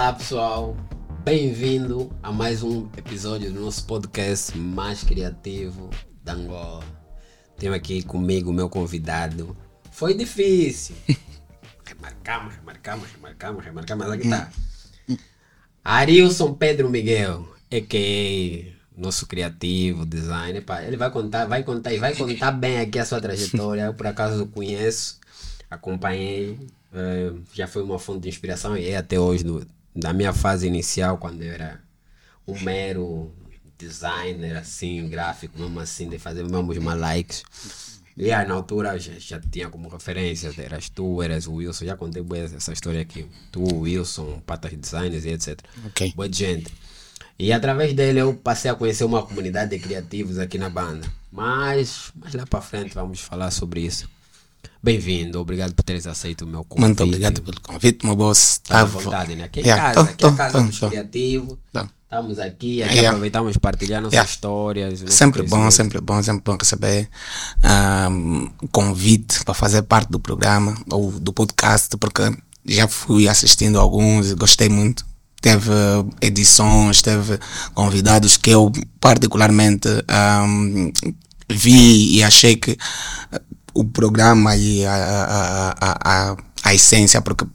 Olá pessoal, bem-vindo a mais um episódio do nosso podcast mais criativo da Angola. Tenho aqui comigo o meu convidado. Foi difícil. remarcamos, remarcamos, remarcamos, remarcamos, mas aqui está. Arilson Pedro Miguel, a.k.a. nosso criativo, designer. Ele vai contar, vai contar e vai contar bem aqui a sua trajetória. Eu por acaso conheço, acompanhei, uh, já foi uma fonte de inspiração e é até hoje no, na minha fase inicial, quando eu era um mero designer, assim, gráfico, mesmo assim, de fazer mesmo os likes. E aí, na altura já, já tinha como referência, eras tu, eras o Wilson, já contei bem essa história aqui. Tu, Wilson, Patas Designers e etc. Ok. Boa gente. E através dele eu passei a conhecer uma comunidade de criativos aqui na banda. Mas, mais lá para frente vamos falar sobre isso. Bem-vindo, obrigado por teres aceito o meu convite. Muito obrigado pelo convite, meu boss. Tá à vontade, né? Aqui é Yeah, casa, tô, aqui é casa tô, dos tô. criativos. Tô. Estamos aqui, aqui Yeah. aproveitamos para partilhar nossas Yeah. histórias. nosso Sempre bom, sempre bom, sempre bom receber um, convite para fazer parte do programa ou do podcast, porque já fui assistindo alguns e gostei muito. Teve edições, teve convidados que eu particularmente um, vi e achei que o programa e a, a, a, a, essência, porque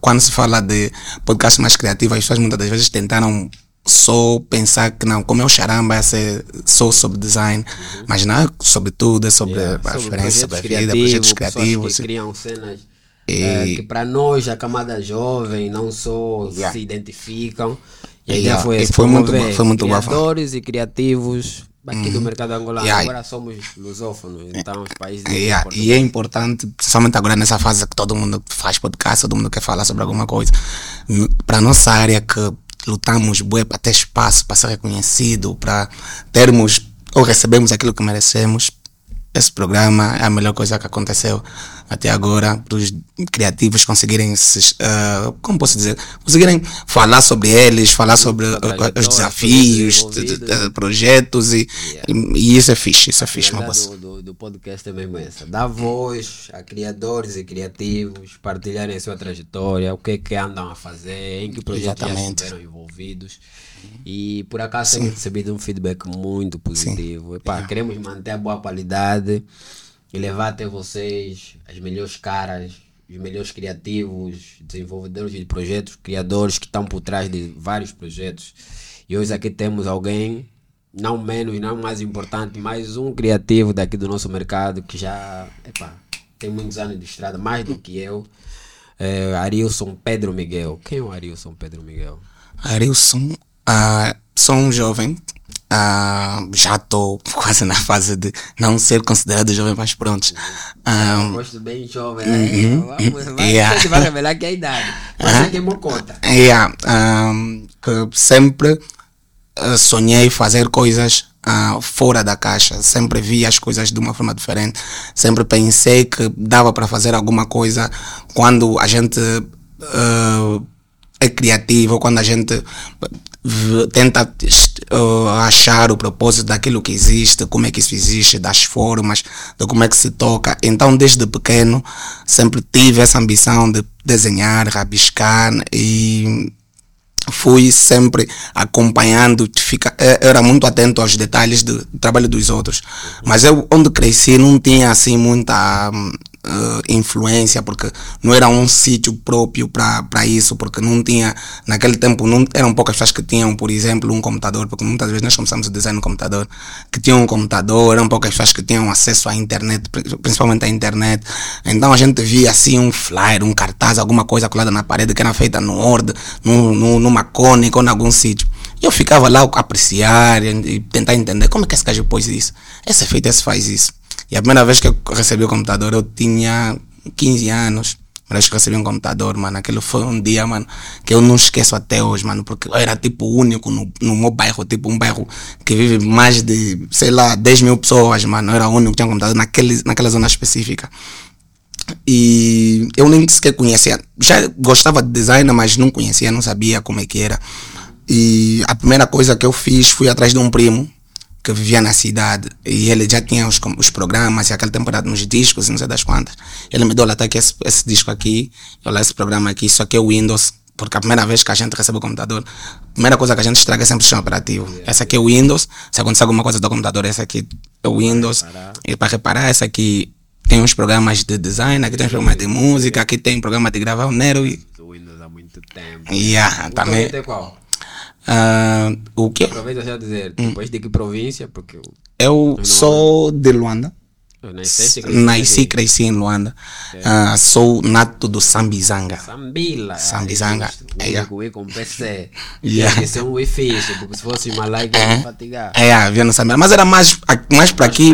quando se fala de podcast mais criativo, as pessoas muitas das vezes tentaram só pensar que não, como é o charamba, é ser só sobre design, mas não é sobre tudo, é sobre. Yeah, a sobre referência, sobre a vida, projetos criativos. Que criam cenas E- eh, que para nós, a camada jovem, não só se identificam. E a ideia foi, e essa, foi muito foi muito criadores e criativos aqui do mercado angolano. Yeah. Agora somos lusófonos, então os países E, é- Portugal. e é importante, principalmente agora nessa fase que todo mundo faz podcast, todo mundo quer falar sobre alguma coisa. Para nossa área que lutamos bué para ter espaço, para ser reconhecido, para termos ou recebemos aquilo que merecemos. Esse programa é a melhor coisa que aconteceu até agora para os criativos conseguirem se, ah, como posso dizer, conseguirem falar sobre eles, falar sobre ah, os desafios, projetos de- projetos e, Yeah. e, e isso é fixe, isso é A fixe, boss. do, do, do podcast é mesmo essa. Dar voz a criadores e criativos, partilharem a sua trajetória, o que é que andam a fazer, em que projetos estiveram envolvidos. E por acaso tenho recebido um feedback muito positivo. Epá, Queremos manter a boa qualidade e levar até vocês as melhores caras, os melhores criativos, desenvolvedores de projetos, criadores que estão por trás de vários projetos. E hoje aqui temos alguém não menos, não mais importante, mais um criativo daqui do nosso mercado que já epá, tem muitos anos de estrada, mais do que eu. É, Arilson Pedro Miguel. Quem é o Arilson Pedro Miguel? Arilson, ah, sou um jovem, ah, já estou quase na fase de não ser considerado jovem, mas pronto. Ah, Gosto bem jovem. né? Vamos, vai, Yeah. Você vai revelar que é a idade. Você queimou conta. yeah, ah, que sempre ah, sonhei fazer coisas ah, fora da caixa, sempre vi as coisas de uma forma diferente, sempre pensei que dava para fazer alguma coisa quando a gente ah, é criativo, quando a gente tenta uh, achar o propósito daquilo que existe, como é que isso existe, das formas, de como é que se toca. Então, desde pequeno, sempre tive essa ambição de desenhar, rabiscar e fui sempre acompanhando, fica, eh, era muito atento aos detalhes do trabalho dos outros. Mas eu, onde cresci, não tinha assim muita hum, eh, influência, porque não era um sítio próprio para isso, porque não tinha, naquele tempo, não, eram poucas pessoas que tinham, por exemplo, um computador, porque muitas vezes nós começamos o design no computador, que tinham um computador, eram poucas pessoas que tinham acesso à internet, pri- principalmente à internet. Então a gente via assim um flyer, um cartaz, alguma coisa colada na parede que era feita no Word, no, no, numa cônica ou em algum sítio. Eu ficava lá a apreciar e, tentar entender como é que esse gajo pôs isso. Esse é feito, esse faz isso. E a primeira vez que eu recebi o computador, eu tinha 15 anos. Vez que eu recebi um computador, mano, aquilo foi um dia, mano, que eu não esqueço até hoje, mano, porque eu era tipo o único no, no meu bairro, tipo um bairro que vive mais de, sei lá, 10 mil pessoas, mano. Eu era o único que tinha um computador naquele, naquela zona específica. E eu nem sequer conhecia. Já gostava de design, mas não conhecia, não sabia como é que era. E a primeira coisa que eu fiz fui atrás de um primo que vivia na cidade e ele já tinha os, os programas e aquele tempo era nos discos e não sei das quantas. Ele me deu lá, tá aqui esse, esse disco aqui, olha esse programa aqui, só que é o Windows porque a primeira vez que a gente recebe o computador, a primeira coisa que a gente estraga é sempre o sistema operativo. Essa aqui é o Windows, se acontecer alguma coisa do computador, essa aqui é o Windows. E para reparar, essa aqui tem uns programas de design, aqui tem uns programas de música, aqui tem programa de gravar o Nero e. Do Windows há muito tempo. Yeah, O também. qual? Ah, o quê? Aproveita já dizer, depois de que província, porque eu, sou de Luanda. nasci, Nasci e cresci em Luanda. Ah, sou nato do Sambizanga. Sambila. Sambizanga, é, Wii com PC. Yeah. Que ser um fixe, porque se fosse like, eu ia fatigar. É, havia no Sambizanga. Mas era mais, mais para aqui,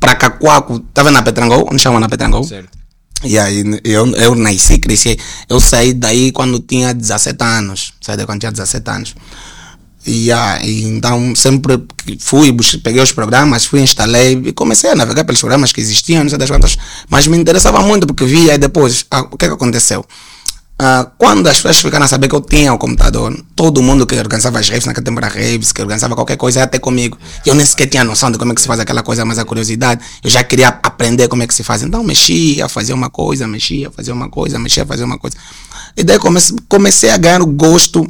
para Cacoaco. Estava na Petrangol, onde chama na Petrangol. Certo. E aí eu, eu nasci, cresci. Eu saí daí quando tinha 17 anos. Saí daí quando tinha 17 anos. E, ah, e então sempre fui, peguei os programas, fui, instalei e comecei a navegar pelos programas que existiam, não sei das quantas. Mas me interessava muito porque via e depois, ah, o que é que aconteceu? Ah, quando as pessoas ficaram a saber que eu tinha o computador, todo mundo que organizava as raves, naquele tempo era raves, que organizava qualquer coisa, ia até comigo. E eu nem sequer tinha noção de como é que se faz aquela coisa, mas a curiosidade, eu já queria aprender como é que se faz. Então mexia, fazia uma coisa, mexia, fazia uma coisa, mexia, fazia uma coisa. E daí comecei, comecei a ganhar o gosto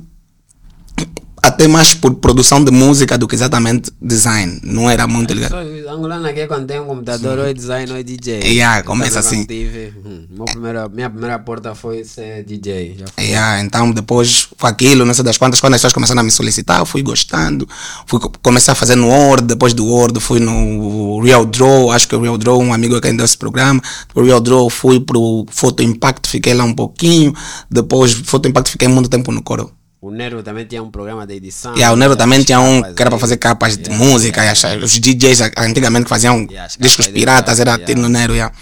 até mais por produção de música do que exatamente design. Não era muito ligado. Angolano aqui quando tem um computador, ou é design ou é DJ. Yeah, começa assim. Tive, hum, meu primeira, minha primeira porta foi ser DJ. Yeah, então depois com aquilo, não sei das quantas, quando as pessoas começaram a me solicitar, eu fui gostando, fui, co- comecei a fazer no Word, depois do Word fui no Real Draw, acho que o Real Draw, um amigo que ainda esse programa, o Real Draw fui pro Photo Impact, fiquei lá um pouquinho, depois Photo Impact fiquei muito tempo no coro. O Nero também tinha um programa de edição. E o Nero também tinha um que era para fazer capas de Yeah, música, yeah, os DJs antigamente que faziam Yeah, discos piratas, era yeah. no Nero, yeah.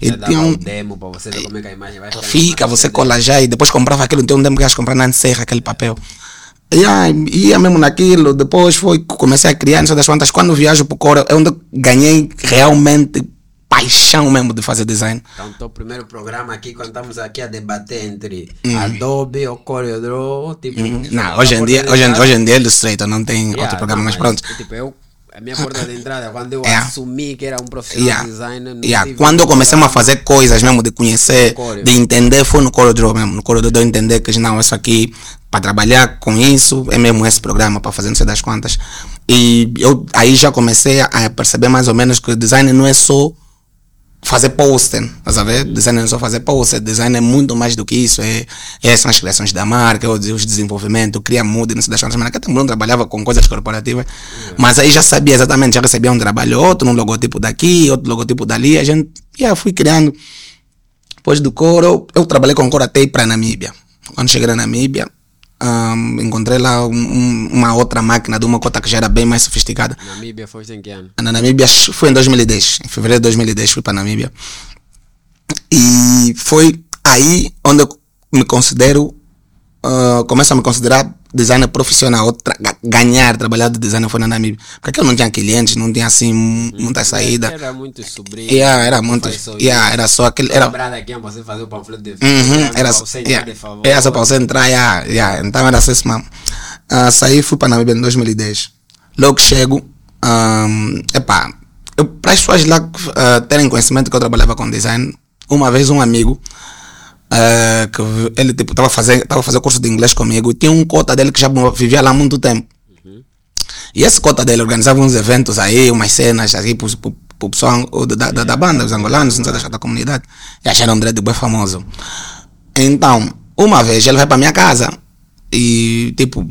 E tinha um, o demo para você ver como é que a imagem vai ficar. Fica, você cola já e depois comprava aquilo. Tem um tempo que ia comprar na Serra aquele papel. E aí, ia mesmo naquilo, depois foi, comecei a criar, não sei das quantas. Quando viajo pro Coro, é onde ganhei realmente paixão mesmo de fazer design. Então, o primeiro programa aqui, quando estamos aqui a debater entre Hum. Adobe ou CorelDRAW, tipo... Não, hoje em dia, hoje, em- hoje em dia é Illustrator, não tem Yeah, outro programa, não, mas pronto. Tipo, eu, a minha porta de entrada, quando eu Yeah. assumi que era um profissional Yeah. de designer, não Yeah. Quando eu comecei a fazer coisas mesmo, de conhecer, de entender, foi no CorelDRAW mesmo. No CorelDRAW eu entender que não, isso aqui, para trabalhar com isso, é mesmo esse programa, para fazer não sei das quantas. E eu aí já comecei a perceber mais ou menos que o design não é só fazer poster, a ver? Design não é só fazer poster, design é muito mais do que isso, é, é são as criações da marca, os os desenvolvimentos, cria mood, não sei das quantas, mas naquele tempo eu não trabalhava com coisas corporativas, mas aí já sabia exatamente, já recebia um trabalho, outro, um logotipo daqui, outro logotipo dali, a gente, já fui criando. Depois do coro, eu trabalhei com coro até ir para Namíbia. Quando cheguei na Namíbia, ahm, encontrei lá um- um- uma outra máquina de uma cota que já era bem mais sofisticada. Namíbia foi em que ano? Na Namíbia fui em 2010, em fevereiro de 2010 fui para Namíbia. E foi aí onde eu me considero, ah, começo a me considerar designer profissional, tra- ga- ganhar, trabalhar de designer foi na Namíbia. Porque eu não tinha clientes, não tinha assim mu- muita saída. Era muito sobrinho. Yeah, era muito, yeah, era só aquele, era, daqui para você fazer o panfleto de Uhum, era, só yeah, era para você entrar, yeah, yeah, então era assim mesmo. Ah, saí fui para Namíbia em 2010. Logo que chego, um, epá, para as pessoas lá ah, terem conhecimento que eu trabalhava com design, uma vez um amigo, ah, que ele tipo estava fazendo tava fazendo curso de inglês comigo e tinha um cota dele que já vivia lá há muito tempo. E esse cota dele organizava uns eventos aí, umas cenas aí pro, pro pessoal da, da, da banda, os angolanos, não sei, da, da comunidade. E acharam um dread bem famoso. Então, uma vez ele vai pra minha casa e, tipo,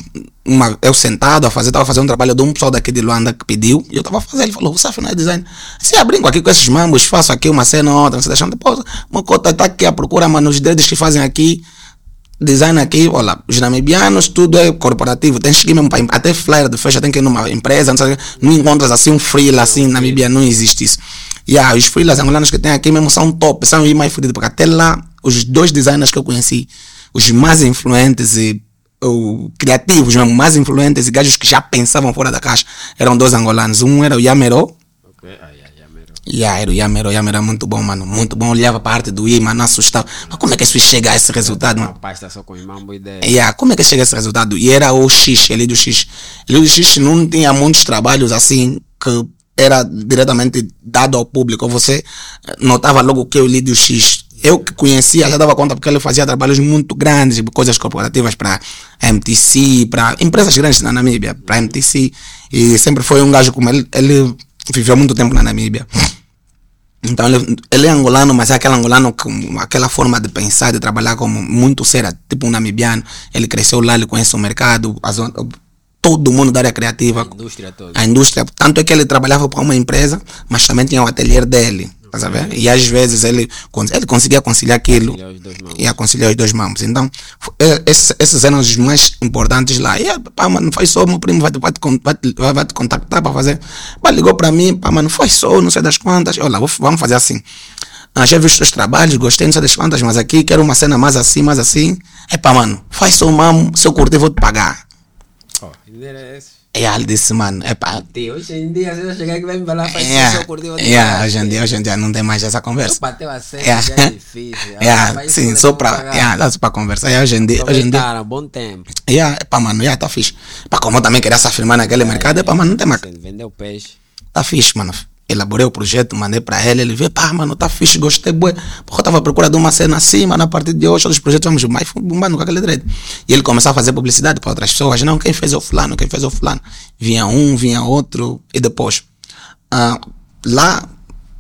uma, eu sentado a fazer, tava fazendo um trabalho de um pessoal daqui de Luanda que pediu e eu tava fazendo. Ele falou: Você não é design? Se eu brinco aqui com esses mambos, faço aqui uma cena ou outra, não sei, deixando. Depois, uma cota tá aqui à procura, mas nos dreads que fazem aqui design aqui, olha, os namibianos, tudo é corporativo, tens que ir mesmo para até flyer de festa, tem que ir numa empresa, não, sei, não encontras assim um freela assim, na Namíbia não existe isso. E ah, os freelas angolanos que tem aqui mesmo são top, são mais fodidos, porque até lá, os dois designers que eu conheci, os mais influentes e o, criativos mesmo, mais influentes e gajos que já pensavam fora da caixa, eram dois angolanos. Um era o Yamero, Ok, ai, ai, ai, mero. Yeah, era o Yamero, o Yamero era muito bom, mano. Muito bom. Olhava para a arte do I, mano, assustava. Mas como é que isso chega a esse resultado, mano? pasta só com imã, boa ideia. Yeah, como é que chega a esse resultado? E era o X, ele do X. Ele do X não tinha muitos trabalhos assim que era diretamente dado ao público. Você notava logo que li do X. eu que conhecia já dava conta porque ele fazia trabalhos muito grandes, coisas corporativas para a MTC, para empresas grandes na Namíbia, para a MTC. E sempre foi um gajo como ele, ele viveu muito tempo na Namíbia. Então ele, ele é angolano, mas é aquele angolano com aquela forma de pensar, de trabalhar como muito séria, tipo um namibiano. Ele cresceu lá, ele conhece o mercado, a zona, todo mundo da área criativa. A indústria toda. A indústria. Tanto é que ele trabalhava para uma empresa, mas também tinha o ateliê dele. Tá sabendo? E às vezes ele, ele conseguia conciliar aquilo e a conciliar os dois mãos. Então, eh, esses, esses eram os mais importantes lá. E, eh, pá, mano, faz só, meu primo vai, te- vai, te, vai, te- vai, te contactar para fazer. Pá, ligou para mim, pá, mano, faz só, não sei das quantas. Olha, vou- vamos fazer assim. Ah, já vi os teus trabalhos, gostei, não sei das quantas, mas aqui quero uma cena mais assim, mais assim. É pá, mano, faz só, mamo, se eu curtir, vou te pagar. Ó, ainda era esse. E aí ele disse, mano, é pá. Hoje em dia, se eu chegar aqui vai me falar, faz Yeah, isso, curtiu yeah, hoje em dia, hoje em dia não tem mais essa conversa. Bateu a cena, Yeah. já é difícil. Yeah, sim, só para yeah, dá só para conversar. Yeah, hoje em dia, hoje em dia Aproveitaram, bom tempo. Yeah, pá, mano, yeah, tá fixe. Pá, como eu também queria se afirmar naquele mercado, pá, mano, não tem mais. Vendeu peixe. Tá fixe, mano. Elaborei o projeto, mandei pra ele, ele viu, pá, mano, tá fixe, gostei, bué. Porque eu tava à procura de uma cena assim, mano, a partir de hoje, os projetos vamos mais bombando com aquele dread. E ele começou a fazer publicidade para outras pessoas, não, quem fez é o fulano, quem fez é o fulano. Vinha um, vinha outro, e depois. ah, lá,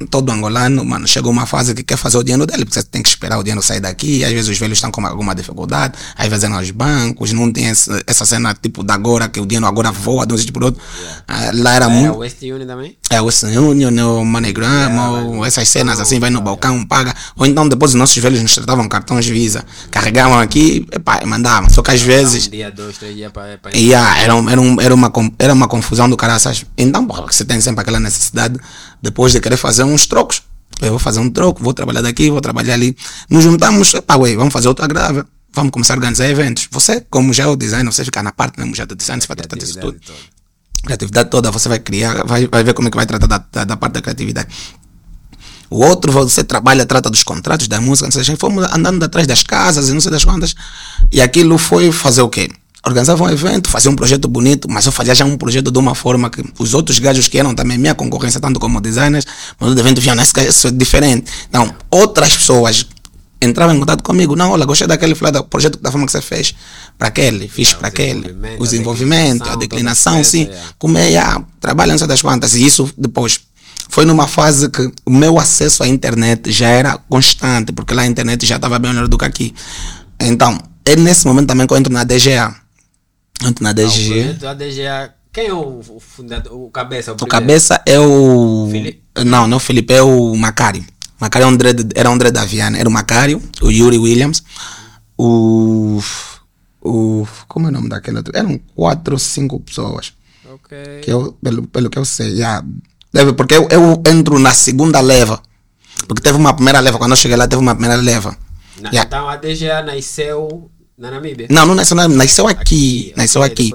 todo angolano, mano, chegou uma fase que quer fazer o dinheiro dele, porque você tem que esperar o dinheiro sair daqui, às vezes os velhos estão com alguma dificuldade, às vezes é nos bancos, não tem essa, cena tipo da agora, que o dinheiro agora voa de um sítio por outro. Ah, lá era Era muito. West Union também? É o Western Union, o MoneyGram, ou essas cenas assim, vai no balcão, paga. Ou então depois os nossos velhos nos tratavam cartões Visa, carregavam aqui, epá, e mandavam. Só que às vezes, Um dia, dois, três dias para... para yeah, era, um- era, um, era, uma, era uma confusão do caraças. Então, porra, você tem sempre aquela necessidade, depois de querer fazer uns trocos. Eu vou fazer um troco, vou trabalhar daqui, vou trabalhar ali. Nos juntamos, epá, ué, vamos fazer outro agradável. Vamos começar a organizar eventos. Você, como já é o designer, você fica na parte mesmo já do design, você vai tratar disso tudo Criatividade toda. criatividade toda, você vai criar, vai, vai ver como é que vai tratar da, da, da parte da criatividade. O outro, você trabalha, trata dos contratos da música, não sei, fomos andando atrás das casas e não sei das quantas. E aquilo foi fazer o quê? Organizava um evento, fazia um projeto bonito, mas eu fazia já um projeto de uma forma que os outros gajos que eram também minha concorrência, tanto como designers, mas o evento viam, "Não, esse gajo é diferente. Então, outras pessoas entravam em contato comigo, não, olha, gostei daquele falado, projeto da forma que você fez, para aquele, fiz para aquele, desenvolvimento, os a envolvimentos, a declinação, sim, é. como é, ah, trabalha não sei das quantas, e isso depois foi numa fase que o meu acesso à internet já era constante, porque lá a internet já estava bem melhor do que aqui. Então, é nesse momento também que eu entro na DGA. Entro na DGA. DGA, quem é o o fundador, o cabeça? O, O cabeça é o. Felipe? Não, não, o Felipe, é o Macário. Macário é um dread, era um dread da Viana. Era o Macário, o Yuri Williams, o. o como é o nome daquele outro? Eram quatro ou cinco pessoas. Ok. Que eu, pelo, pelo que eu sei, já. Deve, porque eu, eu entro na segunda leva. Porque teve uma primeira leva, quando eu cheguei lá, teve uma primeira leva. Na- Yeah. Então a DGA nasceu na Namíbia? Não, não nasceu, na- nasceu aqui. Aqui, nasceu ok, aqui.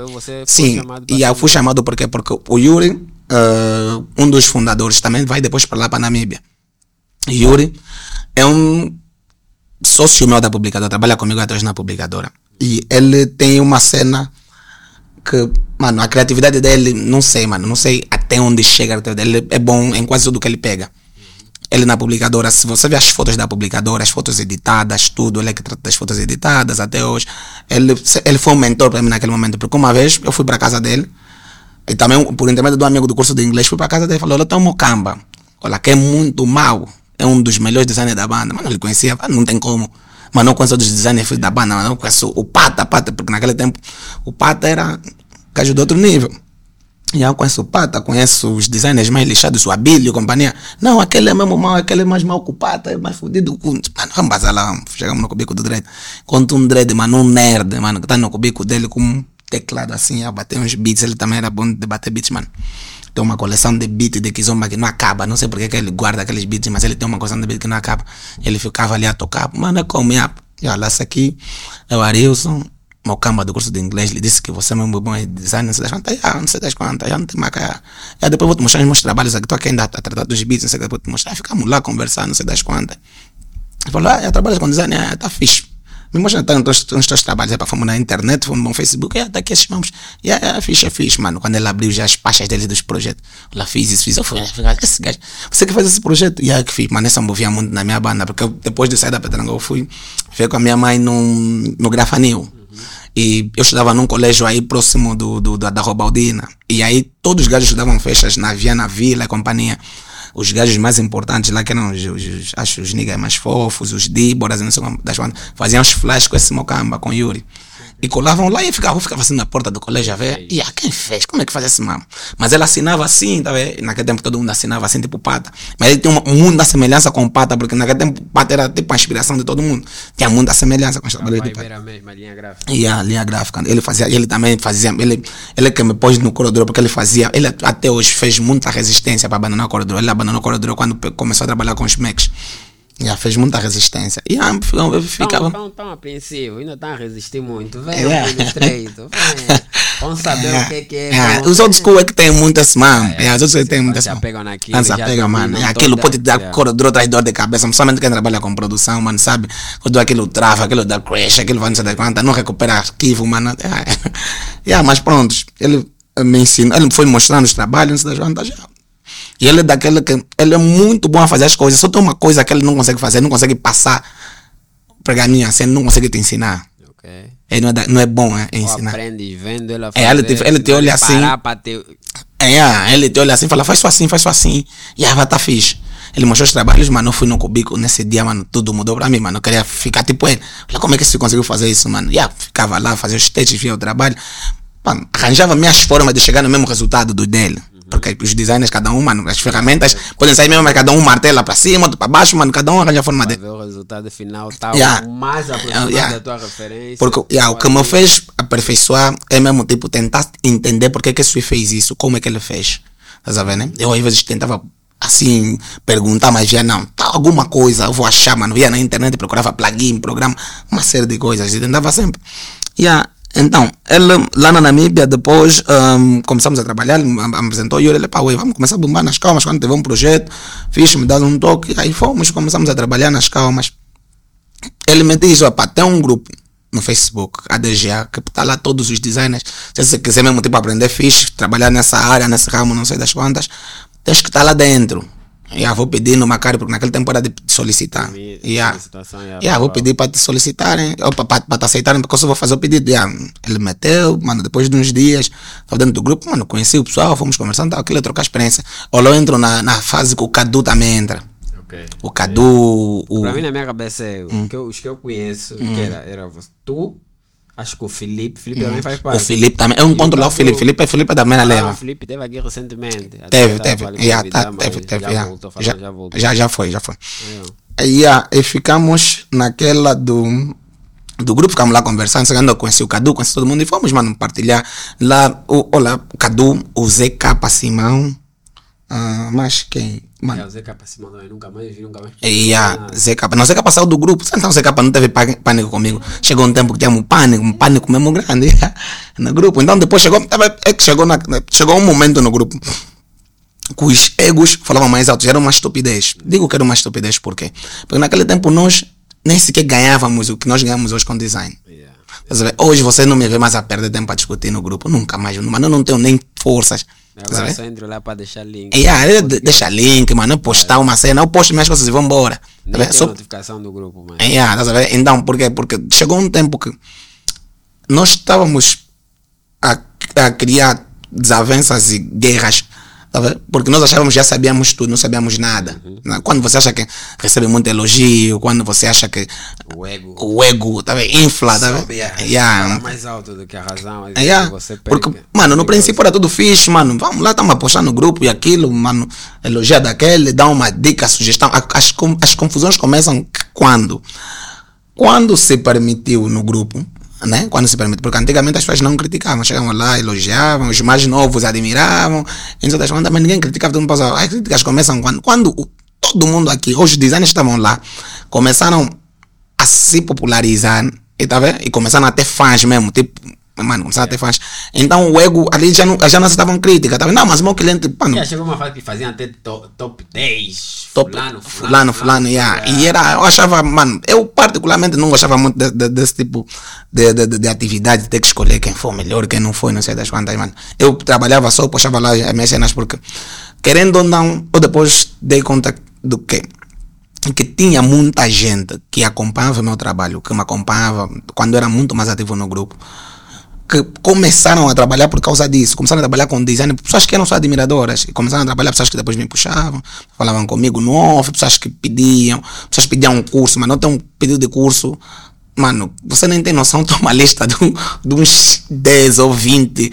Sim, e eu fui chamado porque, porque o Yuri, ah, um dos fundadores, também vai depois para lá para Namíbia. Yuri é um sócio meu da publicadora, trabalha comigo atrás na publicadora. E ele tem uma cena que, mano, a criatividade dele, não sei, mano, não sei até onde chega a criatividade dele. É bom em quase tudo que ele pega. Ele na publicadora, se você ver as fotos da publicadora, as fotos editadas, tudo, ele é que trata das fotos editadas até hoje. Ele, ele foi um mentor para mim naquele momento, porque uma vez eu fui para casa dele, e também por intermédio do amigo do curso de inglês, fui para casa dele e falou: Olha, tem um Mocamba, olha, que é muito mau, é um dos melhores designers da banda. Mano, ele conhecia, não tem como. Mas não conheço outros designers da banda, mas não conheço o Pata, Pata, porque naquele tempo o Pata era gajo de outro nível. E eu conheço o Pata, conheço os designers mais lixados, o Abílio, companhia. Não, aquele é mesmo mau, aquele é mais mau que o Pata, é mais fodido. Mano, vamos bazar lá, vamos. chegamos no cubico do dread. Conto um dread, mano, um nerd, mano, que tá no cubico dele com um teclado assim, a bater uns beats. Ele também era bom de bater beats, mano. Tem uma coleção de beats de Kizomba que não acaba. Não sei porque que ele guarda aqueles beats, mas ele tem uma coleção de beats que não acaba. Ele ficava ali a tocar. Mano, é como, já, já lá, esse aqui é o Arilson. Mocamba do curso de inglês, ele disse que você é muito bom em design, não sei das quantas, ah, não sei das quantas, já não tem marca. Já depois vou te mostrar os meus trabalhos aqui, estou aqui ainda a tratar dos beats, não sei o que, depois te mostrar, ficamos lá conversando, não sei das quantas. Ele falou, ah, já trabalhas com design, ah, tá fixe. me mostra então os, teus trabalhos. Epa, fomos na internet, fomos no Facebook, e até que esses. E é fixe, é fixe, mano. Quando ele abriu já as pastas dele dos projetos, lá fiz isso, fiz. Eu fui, esse gajo, você que faz esse projeto? E aí que fiz, mano, essa movia muito na minha banda, porque eu, depois de sair da Petranga, eu fui, fui com a minha mãe no, no Grafanil. E eu estudava num colégio aí próximo do, do, da, da Robaldina. E aí todos os gajos davam festas na Viana Vila e companhia os gajos mais importantes lá, que eram os, os, acho os niggas mais fofos, os Díboras, não sei das bandas, faziam os flash com esse Mocamba, com Yuri. E colavam lá e ficava, ficava assim na porta do colégio a ver. E ah, quem fez? Como é que faz esse mamo? Mas ele assinava assim, tá vendo? Naquele tempo todo mundo assinava assim, tipo pata. Mas ele tinha uma, muita semelhança com pata, porque naquele tempo pata era tipo a inspiração de todo mundo. Tinha muita semelhança com os trabalhos de pata. a linha gráfica. E a linha gráfica. Ele fazia, ele também fazia, ele, ele que me pôs no corredor, porque ele fazia, ele até hoje fez muita resistência para abandonar o corredor. Ele abandonou o corredor quando começou a trabalhar com os Macs. Já fez muita resistência. E ah, eu ficava. Estão tão apreensivo, ainda estão a resistir muito. Vem yeah. estreito. Vamos saber yeah. o que, que é. Yeah. Os outros school é que tem muitas mãos. Yeah. Yeah, os outros tem muitas mãos. Já pegam naquilo. Já pegam, mano. E aquilo pode dar yeah. corredor traz dor de cabeça. Principalmente quem trabalha com produção, mano, sabe? Quando aquilo trava, aquilo dá crash, aquilo vai não sei de quanta, não recupera arquivo, mano. Yeah, mas pronto, ele me ensinou, ele foi mostrando os trabalhos, não sei das quantas. Já e ele é daquele que. Ele é muito bom a fazer as coisas. Só tem uma coisa que ele não consegue fazer, não consegue passar para mim assim, ele não consegue te ensinar. Okay. Ele não é, não é bom é, ensinar. aprende vendo ela fazer. É, ele, te, ele te olha assim. Te... É, ele te olha assim e fala, faz só assim, faz só assim. E aí vai tá fixe. Ele mostrou os trabalhos, mano. Eu fui no cubico nesse dia, mano. Tudo mudou pra mim, mano. Eu queria ficar tipo ele. Falei, como é que você conseguiu fazer isso, mano? E yeah, ficava lá, fazia os testes, via o trabalho. Mano, arranjava minhas formas de chegar no mesmo resultado do dele. Porque os designers, cada um, mano, as ferramentas podem sair mesmo, mas cada um martela para cima, outro para baixo, mano, cada um arranja a forma dele. o resultado final tá yeah. mais aproximado yeah. da tua referência. Porque yeah, o que me fez aperfeiçoar é mesmo, tipo, tentar entender porque que esse fez isso, como é que ele fez. Estás a ver, né? Eu às vezes tentava assim, perguntar, mas via não, tá alguma coisa, eu vou achar, mano, via na internet, procurava plugin, programa, uma série de coisas, e tentava sempre. Yeah, então, ele lá na Namíbia, depois um, começamos a trabalhar, ele me apresentou e eu ele, pá, ué, vamos começar a bombar nas calmas quando teve um projeto, fiz, me dá um toque, aí fomos, começamos a trabalhar nas calmas. Ele me diz, pá, tem um grupo no Facebook, ADGA, que está lá todos os designers. Se você quiser mesmo tipo aprender fixe, trabalhar nessa área, nesse ramo, não sei das quantas, tens que estar lá dentro. Yeah, vou pedir no Macari, porque naquele tempo era de solicitar. Yeah. Yeah, vou pedir para te solicitarem, ou para te aceitarem, porque eu só vou fazer o pedido. Yeah. Ele meteu, mano, depois de uns dias, estava dentro do grupo, mano, conheci o pessoal, fomos conversando, aquilo é trocar experiência. Ou eu entro na, na fase que o Cadu também entra. Okay. O Cadu. O... Para mim, na minha cabeça, é, hum. que eu, os que eu conheço, hum. que era, era tu, Acho que o Felipe, Felipe hum. também faz parte. O Felipe também. Eu encontro lá o Felipe. Felipe, Felipe também na leva. O Felipe teve aqui recentemente. Teve, teve. Já, tá, teve, teve. Já, voltou, já, já, voltou. já, já foi, já foi. É. Yeah, e ficamos naquela do do grupo, ficamos lá conversando, chegando, eu conheci o Cadu, conheci todo mundo e fomos, mano, partilhar lá, o, olha, o Cadu, o ZK Simão, uh, mas quem? Mano. É, o Zeca se mandou, eu nunca mais vi, nunca mais. Yeah, Zeca, não, Zeca passou do grupo. Então, Zeca não teve pânico comigo. Chegou um tempo que tinha um pânico, um pânico mesmo grande no grupo. Então, depois chegou, é que chegou, na, chegou um momento no grupo que os egos falavam mais alto, já era uma estupidez. Digo que era uma estupidez por quê? Porque naquele tempo nós nem sequer ganhávamos o que nós ganhamos hoje com design. Yeah. Hoje você não me vê mais a perder tempo para discutir no grupo, nunca mais. Mas eu não tenho nem forças Agora só entro lá para deixar link. Yeah, deixa link, mano. Postar uma cena, eu posto minhas coisas e vou embora. Nem tá só... notificação do grupo, mano. Yeah, tá então, por quê? Porque chegou um tempo que nós estávamos a, a criar desavenças e guerras Tá Porque nós achávamos já sabíamos tudo, não sabíamos nada. Uhum. Quando você acha que recebe muito elogio, quando você acha que o ego, o ego tá vendo? infla, tá vendo? Yeah. Yeah. mais alto do que a razão. Yeah. Você Porque, mano, no princípio era tudo fixe, mano. Vamos lá, estamos a postar no grupo e aquilo, mano. Elogia daquele, dá uma dica, sugestão. As, as confusões começam quando? Quando se permitiu no grupo né? Quando se permite. Porque antigamente as pessoas não criticavam, chegavam lá, elogiavam, os mais novos admiravam, em outras coisas, mas ninguém criticava, todo mundo passava. As críticas começam quando, quando todo mundo aqui, os designers estavam lá, começaram a se popularizar e, tá vendo? e começaram a ter fãs mesmo, tipo, mano, começaram a ter fãs. Então o ego ali já não, já não aceitavam crítica. Tava, não, mas o meu cliente, mano, Já chegou uma fase que faziam até to- top 10. top, fulano, fulano, fulano, yeah. E era, eu achava, mano, eu particularmente não gostava muito de- de- desse tipo de, de, de- de atividade, de ter que escolher quem foi melhor, quem não foi, não sei das quantas, mano. Eu trabalhava só, puxava lá as minhas cenas, porque, querendo ou não, eu depois dei conta do que que tinha muita gente que acompanhava o meu trabalho, que me acompanhava quando era muito mais ativo no grupo, que começaram a trabalhar por causa disso, começaram a trabalhar com design, pessoas que eram só admiradoras, começaram a trabalhar, pessoas que depois me puxavam, falavam comigo no off, pessoas que pediam, pessoas que pediam um curso, mas não tem um pedido de curso, mano, você nem tem noção, tem uma lista de, de uns 10 ou 20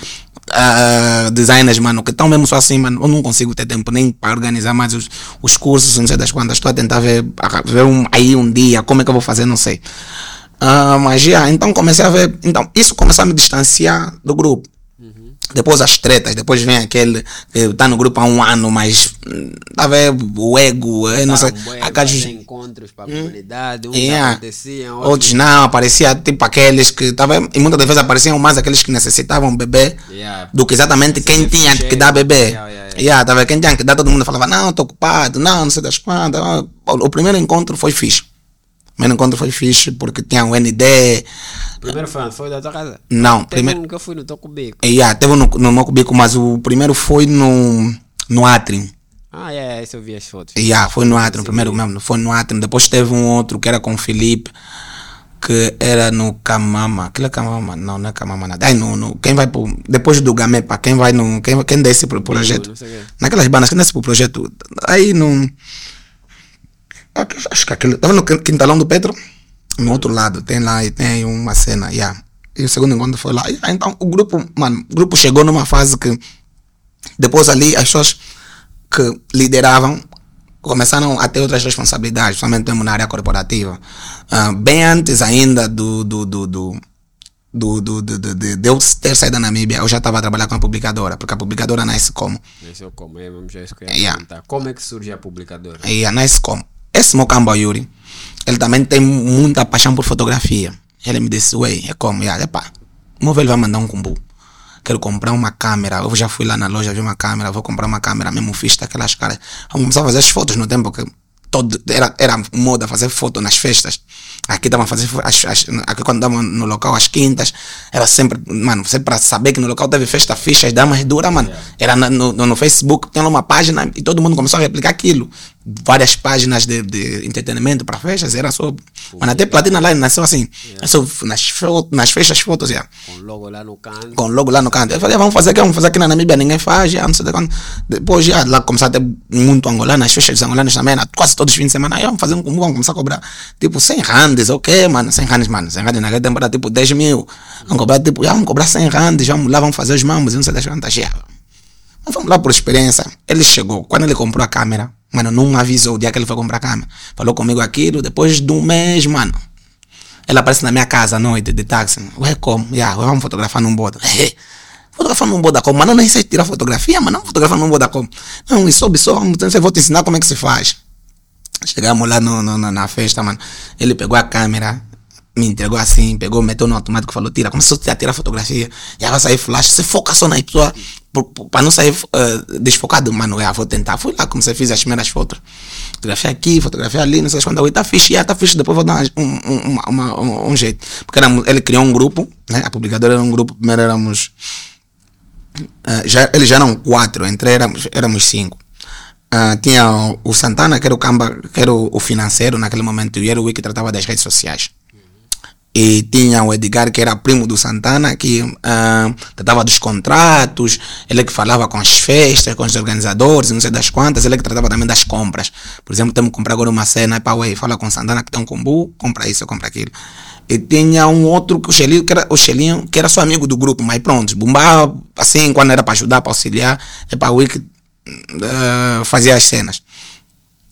ah, designers, mano, que estão mesmo só assim, mano, eu não consigo ter tempo nem para organizar mais os, os cursos, não sei das quantas, estou a tentar ver, ver um, aí um dia, como é que eu vou fazer, não sei. Ah, mas já, então comecei a ver, então isso começou a me distanciar do grupo. Depois as tretas, depois vem aquele que está no grupo há um ano, mas hum, tá a ver o ego, eh, não sei, a gajos- Fazer encontros para a comunidade. Uns Yeah. aconteciam, outros não, aparecia tipo aqueles que tava, e muitas vezes apareciam mais aqueles que necessitavam beber Yeah. do que exatamente quem Sim, tinha que dar bebê. Yeah, yeah, yeah. Yeah, tava, quem tinha que dar, todo mundo falava, não, estou ocupado, não, não sei das quantas. O, o primeiro encontro foi fixe. Primeiro encontro foi fixe porque tinha o ND. Primeiro foi? Foi da tua casa? Não, Teve primeiro. um eu fui no teu cubico. Yeah, teve no, no meu cubico, mas o primeiro foi no, no Atrium. Ah, é, esse eu vi as fotos. Yeah, foi no Atrium, primeiro mesmo, foi no Atrium. Depois teve um outro que era com o Felipe, que era no Camama. Aquilo é Camama? Não, não é Camama nada. Aí no, no, quem vai pro, depois do Gamepa, quem vai no, quem, quem desce pro projeto? não sei o quê. Naquelas bandas, quem desce pro projeto? Aí no, aqui- acho que aquele, tava no quin- quintalão do Petro, no outro lado, tem lá, e tem uma cena, yeah. E o segundo encontro foi lá. Ah, então o grupo, mano, o grupo chegou numa fase que depois ali as pessoas que lideravam começaram a ter outras responsabilidades, somente mesmo na área corporativa. Ah, bem antes ainda do, do, do, do, do, do, do, do- de, de eu ter saído da Namíbia, eu já estava a trabalhar com a publicadora, porque a publicadora nasce como? Esse eu como, é mesmo já isso que eu ia Yeah. Como é que surge a publicadora? A nasce como? Esse Mocambo Yuri, ele também tem muita paixão por fotografia. Ele me disse, ué, é como? Yeah, epá, o meu velho vai mandar um combo. Quero comprar uma câmera. Eu já fui lá na loja, vi uma câmera, vou comprar uma câmera mesmo fiz daquelas caras. Vamos começar a fazer as fotos no tempo que todo, era, era moda fazer foto nas festas. Aqui estavam a fazer as, as, aqui quando estavam no local às quintas, era sempre, mano, você para saber que no local teve festa ficha, as damas duras, mano. Era no, no, no Facebook, tinha lá uma página e todo mundo começou a replicar aquilo. Várias páginas de, de entretenimento para festas, era só. Mano, até Platina Line nasceu assim. Só nas, fo- nas festas, fotos, yeah Com logo lá no canto. com logo lá no canto. Eu falei, "Ah, vamos fazer aqui, vamos fazer aqui na Namíbia, ninguém faz, já, não sei de quando. Depois já lá começar a ter muito angolano, as festas angolanas também, era quase todos os fins de semana, aí vamos fazer um combo, vamos começar a cobrar tipo 100 randes, ok, mano, 100 randes, mano, 100 randes naquele tempo era tipo 10 mil. Vamos cobrar tipo, já vamos cobrar 100 randes, vamos lá, vamos fazer os mambos, não sei das quantas, já. Mas vamos lá por experiência. Ele chegou, quando ele comprou a câmera, mano, não avisou o dia que ele foi comprar a câmera. Falou comigo aquilo, depois de um mês, mano, ela aparece na minha casa à noite de táxi. Ué, como? Yeah, vamos fotografar num boda. fotografar num boda como? Eu nem sei tirar fotografia, mas não fotografar num boda como? Não, e soube só, vamos, eu vou te ensinar como é que se faz. Chegamos lá no, no- na festa, mano. Ele pegou a câmera, me entregou assim, pegou, meteu no automático, falou, tira, começou a tirar fotografia. Já vai sair flash, você foca só na pessoa, para não sair eh, desfocado, mano. Eu vou tentar. Fui lá, comecei a fazer as primeiras fotos. Fotografia aqui, fotografia ali, não sei quando. Eu, tá fixe, já tá fixe, depois vou dar um, um, uma- um, um jeito. Porque éramos- ele criou um grupo, né? A publicadora era um grupo, primeiro éramos. eh, já, eles já eram quatro, entre éramos, éramos cinco. Ah, tinha o, o Santana, que era o Camba, que era o, o financeiro naquele momento, e era o que tratava das redes sociais. E tinha o Edgar, que era primo do Santana, que ah, tratava dos contratos, ele que falava com as festas, com os organizadores, não sei das quantas, ele que tratava também das compras. Por exemplo, temos que comprar agora uma cena, pá, ué, fala com o Santana que tem um combo, compra isso, compra aquilo. E tinha um outro, o Xelinho, que era, o Xelinho, que era só amigo do grupo, mas pronto, bombava assim, quando era para ajudar, para auxiliar, é para o que ah, fazia as cenas.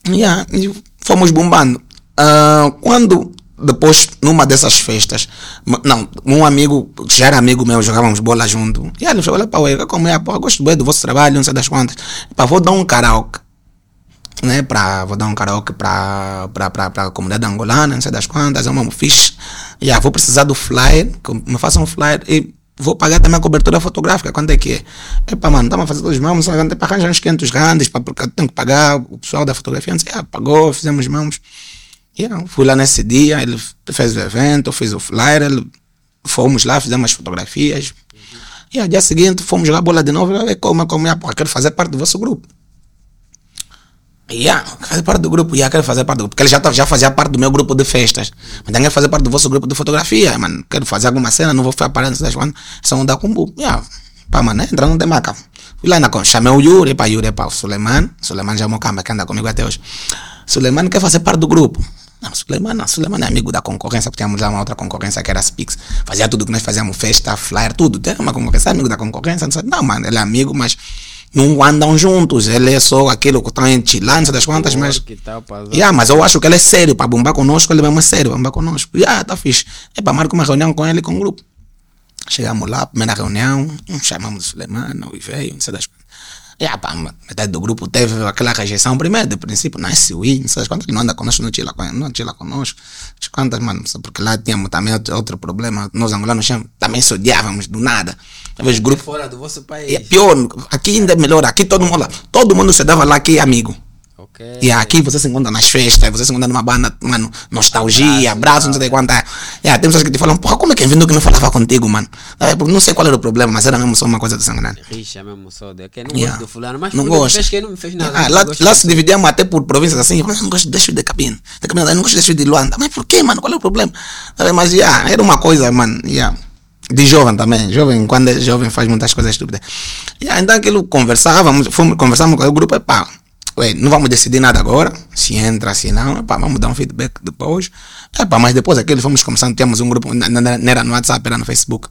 Yeah, e fomos bombando. Ah, quando depois, numa dessas festas, não, um amigo, que já era amigo meu, jogávamos bola junto. E ele falou: pá, ué, como é, pô, gosto bem do vosso trabalho, não sei das quantas. Pá, vou dar um karaoke. Né, pra, vou dar um karaoke pra, pra comunidade angolana, não sei das quantas, é uma fixe. Yeah, vou precisar do flyer, me façam um flyer e vou pagar também a cobertura fotográfica, quanto é que é? Epá, mano, estamos a fazer todos os mãos, para arranjar uns 500 randes, porque eu tenho que pagar o pessoal da fotografia, não sei, ah, pagou, fizemos mãos. Yeah, fui lá nesse dia, ele fez o evento, fez o flyer, ele, fomos lá, fizemos as fotografias. E ao dia seguinte fomos jogar bola de novo, é como, como, é, quero fazer parte do vosso grupo. Yeah, fazer parte do grupo, yeah, quero fazer parte do grupo. Porque ele já, tá, já fazia parte do meu grupo de festas. Mas quero fazer parte do vosso grupo de fotografia, mano. Quero fazer alguma cena, não vou ficar parando das quando. Só andar com o yeah. Pá, mano, entra, não tem maca. Fui lá na chamei o Yuri, pá, Yuri, pá, o Suleiman. Suleiman já é cama que anda comigo até hoje. Suleiman quer fazer parte do grupo. Não, Suleiman, não, Suleiman é amigo da concorrência, porque tínhamos lá uma outra concorrência que era a Spix. Fazia tudo que nós fazíamos, festa, flyer, tudo. Tem uma concorrência, amigo da concorrência. Não, não, mano, ele é amigo, mas não andam juntos. Ele é só aquilo que está em Chilândia, das quantas, mas. Tá yeah, mas eu acho que ele é sério. Para bombar conosco, ele mesmo é sério, bombar conosco. Yeah, tá fixe. É para marcar uma reunião com ele com o grupo. Chegamos lá, primeira reunião, chamamos o Suleiman, o veio, não sei das quantas. E a pá, metade do grupo teve aquela rejeição primeiro, de princípio, não é Siwi, não sei quantas, ele não anda conosco, não chila, não chila conosco. As quantas, mano, porque lá tínhamos também outro, problema, nós angolanos também se odiávamos do nada. Talvez grupo. Fora do vosso país. É pior, aqui ainda é melhor, aqui todo mundo, todo mundo se dava lá que é amigo. Okay. E aqui você se encontra nas festas, você se encontra numa banda, mano, nostalgia, abraço, não sei quanto. É. Yeah, tem pessoas que te falam, porra, como é que vindo que não falava contigo, mano? Não sei qual era o problema, mas era mesmo só uma coisa de sangrante. Rixa mesmo só, de que não yeah. gosto do fulano, mas não gosto. Fez que não me fez nada. Ah, lá, lá se dividíamos até por províncias assim, eu não gosto de de cabine, de cabine, eu não gosto de de Luanda. Mas por quê, mano? Qual é o problema? Mas, yeah, era uma coisa, mano, yeah de jovem também. Jovem, quando é jovem, faz muitas coisas estúpidas. Yeah, então aquilo conversávamos, fomos, conversamos com o grupo, pá, ué, não vamos decidir nada agora, se entra, se não, epá, vamos dar um feedback depois. Epá, mas depois aquilo fomos começando, tínhamos um grupo, não era no WhatsApp, era no Facebook.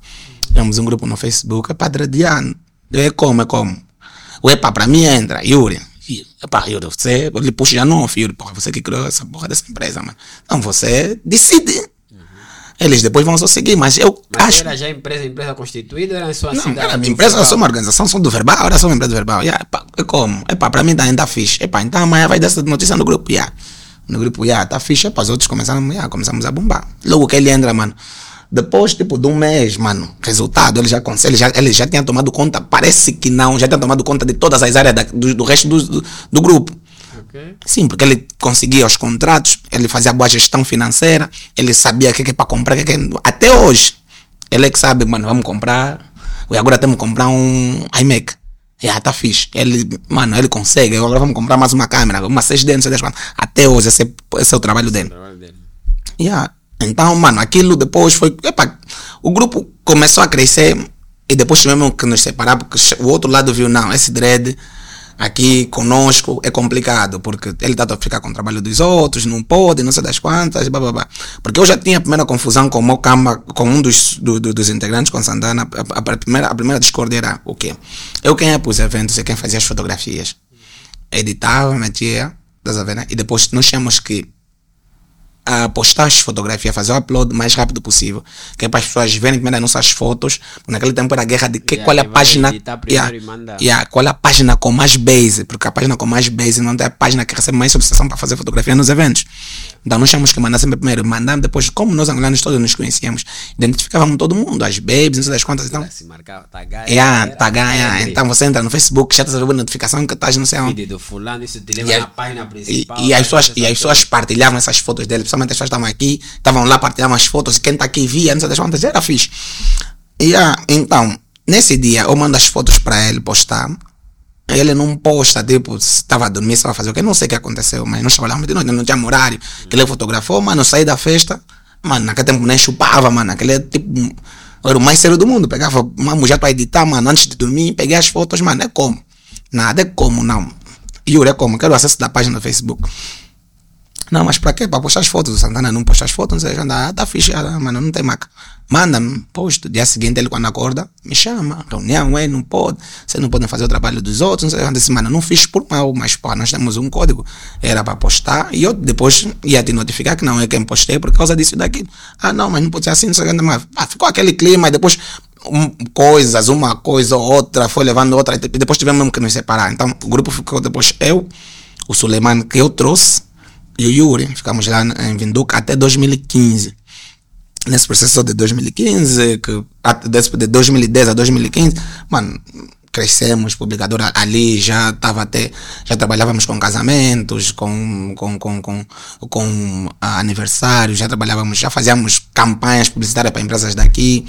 Tínhamos um grupo no Facebook, epá, Drediano, é como, é como. Epá, para mim entra, Yuri. Epá, Yuri, você, ele puxa já não, Yuri, porra, você que criou essa porra dessa empresa, mano. Então você decide. Eles depois vão só seguir, mas eu mas acho. Era já empresa, empresa constituída era só assim? Não, era minha empresa, eu sou uma organização, sou do verbal, era só uma empresa verbal. Yeah, epa, é como? Epá, para mim tá, ainda fixe. Epá, então amanhã vai dar essa notícia no grupo. Yeah. No grupo, yeah, tá fixe. Epá, os outros começaram, yeah, começamos a bombar. Logo que ele entra, mano. Depois, tipo, de um mês, mano, resultado, ele já, ele já, ele já tinha tomado conta, parece que não, já tinha tomado conta de todas as áreas da, do, do resto do, do, do grupo. Okay. Sim, porque ele conseguia os contratos, ele fazia boa gestão financeira, ele sabia o que é para comprar, que é até hoje. Ele é que sabe, mano, vamos comprar, e agora temos que comprar um iMac. Yeah, tá fixe. Ele, mano, ele consegue, agora vamos comprar mais uma câmera, uma 6D, não sei quanto. Até hoje, esse, é, esse é o trabalho dele. trabalho dele. Yeah. Então, mano, aquilo depois foi. Epa, o grupo começou a crescer e depois tivemos que nos separar, porque o outro lado viu, não, esse dread Aqui conosco é complicado, porque ele está a ficar com o trabalho dos outros, não pode, não sei das quantas, blá, blá, blá. Porque eu já tinha a primeira confusão com o Mocamba, com um dos, do, do, dos integrantes, com Santana. A, a, primeira, a primeira discórdia era o quê? Eu quem ia para os eventos e quem fazia as fotografias. Editava, metia, estás a ver, né? E depois nós tínhamos que a postar as fotografias, fazer o upload o mais rápido possível, que é para as pessoas verem primeiro as nossas fotos. Naquele tempo era a guerra de que, yeah, qual é a página. Yeah, yeah, qual é a página com mais base, porque a página com mais base não é a página que recebe mais solicitação para fazer fotografia nos eventos. Então nós tínhamos que mandar sempre primeiro, mandamos depois, como nós angolanos todos nos conhecíamos, identificávamos todo mundo, as babies, não sei das quantas. Então, se marcava, tagar, yeah, tagar, yeah. Então você entra no Facebook, já está recebendo notificação que estás não sei onde. do fulano, isso te leva e, na página principal. E, e as pessoas, e as pessoas partilhavam essas fotos dele, principalmente as pessoas estavam aqui, estavam lá partilhavam as fotos, quem está aqui via, não sei das quantas, era fixe. E, yeah, então, nesse dia eu mando as fotos para ele postar. Ele não posta, tipo, estava a dormir, estava a fazer o que? Não sei o que aconteceu, mas nós trabalhamos de noite, não tinha horário. Que ele fotografou, mano, saí da festa, mano, naquele tempo nem chupava, mano, aquele tipo, era o mais sério do mundo. Pegava uma mulher para editar, mano, antes de dormir, peguei as fotos, mano, é como? Nada, é como, não. Yuri, é como? Quero acesso da página do Facebook. Não, mas para quê? Para postar as fotos. O Santana não posta as fotos, não sei, anda, ah, tá fixe, ah, mano, não tem maca. Manda-me, posto. Dia seguinte, ele quando acorda, me chama. Reunião, ué, não pode. Você não pode fazer o trabalho dos outros. Não sei, disse, mano, não fiz por mal, mas pô, nós temos um código. Era para postar. E eu depois ia te notificar que não é quem postei por causa disso e daquilo. Ah, não, mas não pode ser assim, não sei, mas ah, ficou aquele clima e depois um, coisas, uma coisa ou outra, foi levando outra. E depois tivemos que nos separar. Então, o grupo ficou depois eu, o Suleiman que eu trouxe e o Yuri. Ficamos lá em Vinduca até 2015. nesse processo de 2015, que de 2010 a 2015, mano, crescemos, publicadora ali já estava até, já trabalhávamos com casamentos, com, com, com, com, com aniversários, já trabalhávamos, já fazíamos campanhas publicitárias para empresas daqui,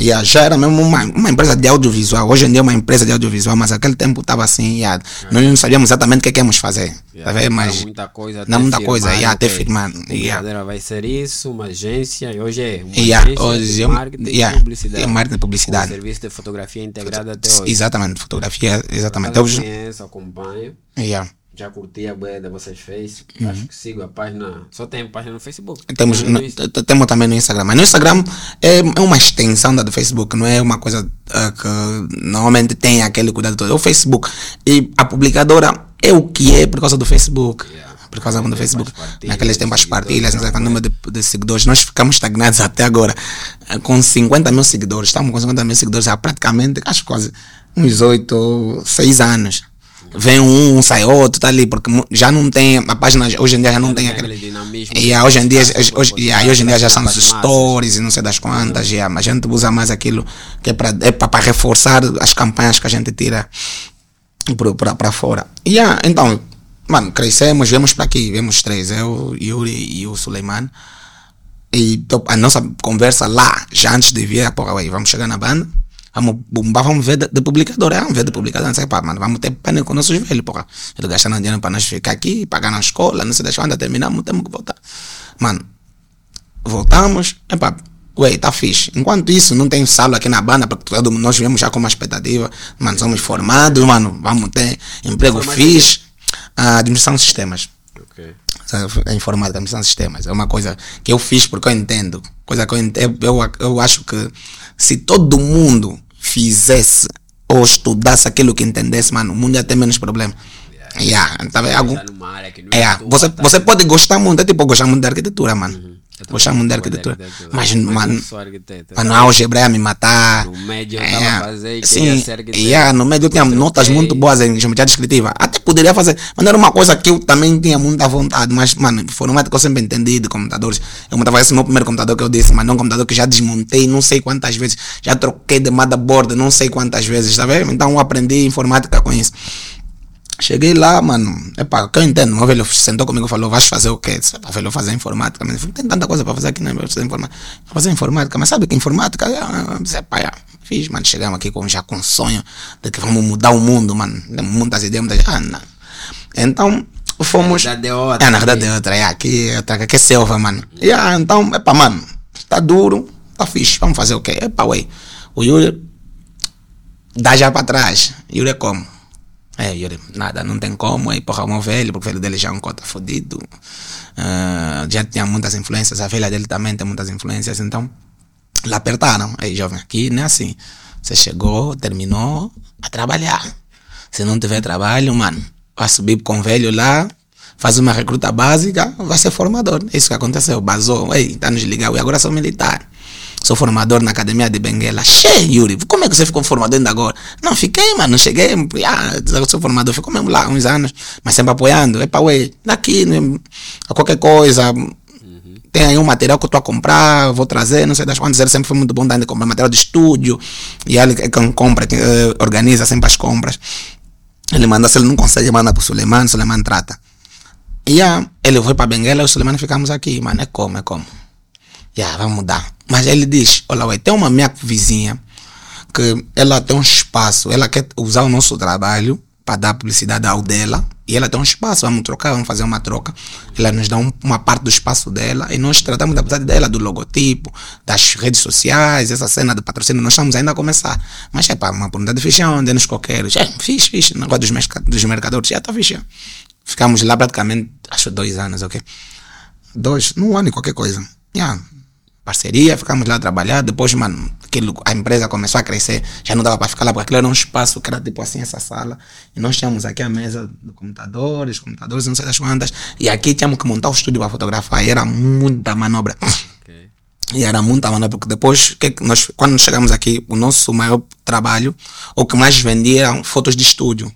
e já era mesmo uma, uma empresa de audiovisual, hoje em dia é uma empresa de audiovisual, mas aquele tempo estava assim, yeah, nós não sabíamos exatamente o que, é que íamos fazer, Yeah, tá vendo? não mas muita coisa não muita coisa, yeah, até firmar, yeah. vai ser isso, uma agência, e hoje é uma Yeah, agência hoje de é marketing yeah, e publicidade. é marketing e publicidade. Serviço de fotografia integrada até hoje. Exatamente, fotografia, exatamente. Eu conheço, acompanho, yeah. já curti a bué da vocês fez, Uhum. acho que sigo a página, só tem página no Facebook. Temos, no, é temos também no Instagram. Mas no Instagram é, é uma extensão da do Facebook, não é uma coisa ah, que normalmente tem aquele cuidado todo. É o Facebook. E a publicadora é o que é por causa do Facebook. Yeah. Por causa do Facebook. partilhas, Naqueles tempos as partilhas, não sei não, número de, de seguidores. Nós ficamos estagnados até agora. ah, Com 50 mil seguidores. Estamos com 50 mil seguidores há praticamente, acho quase uns 8 ou 6 anos. Vem um, sai outro, tá ali, porque já não tem, a página hoje em dia já não tem aquele, e aí, hoje em dia, hoje, e aí, hoje em dia já são os stories e não sei das quantas, yeah, mas a gente usa mais aquilo que é para é reforçar as campanhas que a gente tira para fora. Yeah, então, mano, crescemos, viemos para aqui, viemos três, eu, Yuri e o Suleiman. E a nossa conversa lá, já antes de vir, porra, ué, vamos chegar na banda, vamos bombar, vamos ver de, de publicadora, vamos ver de publicadora, não sei, pá, mano, vamos ter pânico com nossos velhos, porra. Eles gastando dinheiro para nós ficar aqui, pagar na escola, não sei das quantas, terminamos, temos que voltar. Mano, voltamos, epá, ué, tá fixe. Enquanto isso, não tem sala aqui na banda, porque todo nós viemos já com uma expectativa, mano, somos formados, mano, vamos ter emprego fixe, ah, administração de sistemas. Ok. Sabe, A informática, administração de sistemas. É uma coisa que eu fiz porque eu entendo. Coisa que eu entendo. Eu, eu acho que se todo mundo fizesse ou estudasse aquilo que entendesse, mano, o mundo ia ter menos problema. Yeah. tá? Algum, Já numa área que não é, tua, você, tá? você pode gostar muito, é tipo gostar muito da arquitetura, mano. Também Gostar muito da gosto arquitetura. arquitetura. Mas, mano. Mano, a álgebra ia me matar. No médio eu É, tava a fazer e queria sim, yeah, no médio eu tinha notas muito boas em geometria descritiva. Até poderia fazer, mas era uma coisa que eu também tinha muita vontade. Mas, mano, informática eu sempre entendi de computadores. Eu montava esse meu primeiro computador que eu disse, mas não um computador que já desmontei não sei quantas vezes. Já troquei de motherboard não sei quantas vezes, tá vendo? Então eu aprendi informática com isso. Cheguei lá, mano, epá, que eu entendo, meu velho sentou comigo e falou, vais fazer o quê? Disse, "Pá, velho, eu vou fazer informática. Mas tem tanta coisa para fazer aqui, né? Vou fazer informática. Vou fazer informática, mas sabe que informática, ah, eu disse, pá, já, fiz, mano, chegamos aqui com, já com um sonho de que vamos mudar o mundo, mano. Muitas ideias, muitas, ah, não. Então, fomos... Na verdade é outra. É, na verdade é outra, é aqui, é aqui é selva, mano. E, ah, então, epá, mano, tá duro, tá fixe, vamos fazer o quê? Epá, ué, o Yuri dá já para trás. Yuri é como? É, Yuri, nada, não tem como. Aí, porra, o meu velho, porque o velho dele já é um cota fodido. Ah, já tinha muitas influências, a filha dele também tem muitas influências, então lá apertaram. Aí, jovem, aqui não é assim. Você chegou, terminou, a trabalhar. Se não tiver trabalho, mano, vai subir com o velho lá, faz uma recruta básica, vai ser formador. É isso que aconteceu. Basou, ei, tá nos ligado, e agora sou militar. Sou formador na academia de Benguela. Che, Yuri, como é que você ficou formador ainda agora? Não, fiquei, mano, cheguei, ah, sou formador, ficou mesmo lá uns anos, mas sempre apoiando. Epa, ué, daqui, né, qualquer coisa, tem aí um material que eu estou a comprar, vou trazer, não sei das quantas. Ele sempre foi muito bom de comprar material de estúdio. E ele é quem compra, quem, eh, organiza sempre as compras. Ele manda, se ele não consegue, manda para o Suleiman, Suleiman trata. E ah, ele foi para Benguela e o Suleiman ficamos aqui, mano, é como, é como. Já, vamos mudar. Mas ele diz, olha, ué, tem uma minha vizinha que ela tem um espaço, ela quer usar o nosso trabalho para dar publicidade ao dela, e ela tem um espaço, vamos trocar, vamos fazer uma troca. Ela nos dá um- uma parte do espaço dela e nós tratamos da publicidade dela, do logotipo, das redes sociais, essa cena de patrocínio, nós estamos ainda a começar. Mas é para uma oportunidade fixe, onde nos coqueiros, é, fixe, fixe, negócio dos, dos mercadores, já está fixe. Ficamos lá praticamente, acho, dois anos, ok? Dois, num ano e qualquer coisa. Yeah. Parceria, ficamos lá a trabalhar. Depois, mano, aquilo, a empresa começou a crescer. Já não dava para ficar lá, porque aquilo era um espaço que era tipo assim, essa sala. E nós tínhamos aqui a mesa de computadores, computadores, não sei das quantas. E aqui tínhamos que montar o estúdio para fotografar. E era muita manobra. Ok. E era muita manobra, porque depois, que nós, quando chegamos aqui, o nosso maior trabalho, o que mais vendia eram fotos de estúdio.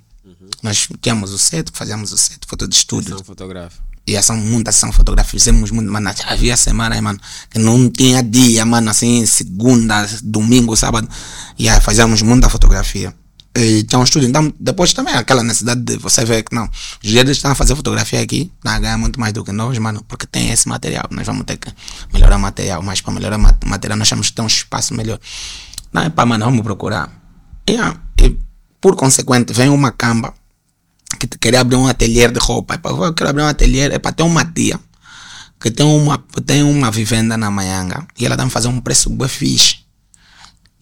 Nós tínhamos o set, fazíamos o set, foto de estúdio. Sessão fotográfica. E são muitas são fotografias, fizemos muito, mano, havia semana, mano, que não tinha dia, mano, assim, segunda, domingo, sábado, e yeah, fazíamos muita fotografia. E tinha um estúdio, então depois também aquela necessidade de você ver que não, os líderes estão a fazer fotografia aqui, estão a ganhar muito mais do que nós, mano, porque tem esse material, nós vamos ter que melhorar o material, mas para melhorar o material nós temos que ter um espaço melhor. Não é para, mano, vamos procurar. Yeah, e por consequente, vem uma camba que queria abrir um ateliê de roupa. Eu quero abrir um ateliê, é para ter uma tia que tem uma, tem uma vivenda na Manhanga e ela está me fazer um preço bem fixe.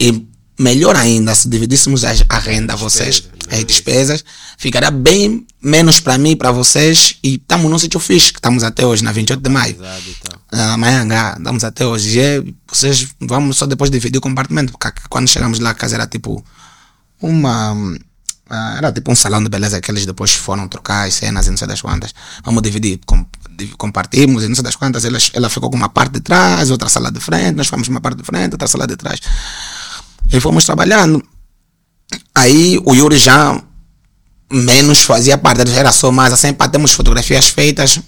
E melhor ainda, se dividíssemos a renda a vocês, as despesas, ficaria bem menos para mim e para vocês. E estamos num sítio fixe, que estamos até hoje, na 28 de maio. Na Manhanga, estamos até hoje. E vocês vamos só depois dividir o compartimento, porque quando chegamos lá a casa era tipo uma Uh, era tipo um salão de beleza que eles depois foram trocar as cenas e não sei das quantas. Vamos dividir, com, compartimos e não sei das quantas. Ela, ela ficou com uma parte de trás, outra sala de frente, nós fomos uma parte de frente, outra sala de trás. E fomos trabalhando. Aí o Yuri já menos fazia parte, era só mais assim, pá, temos fotografias feitas.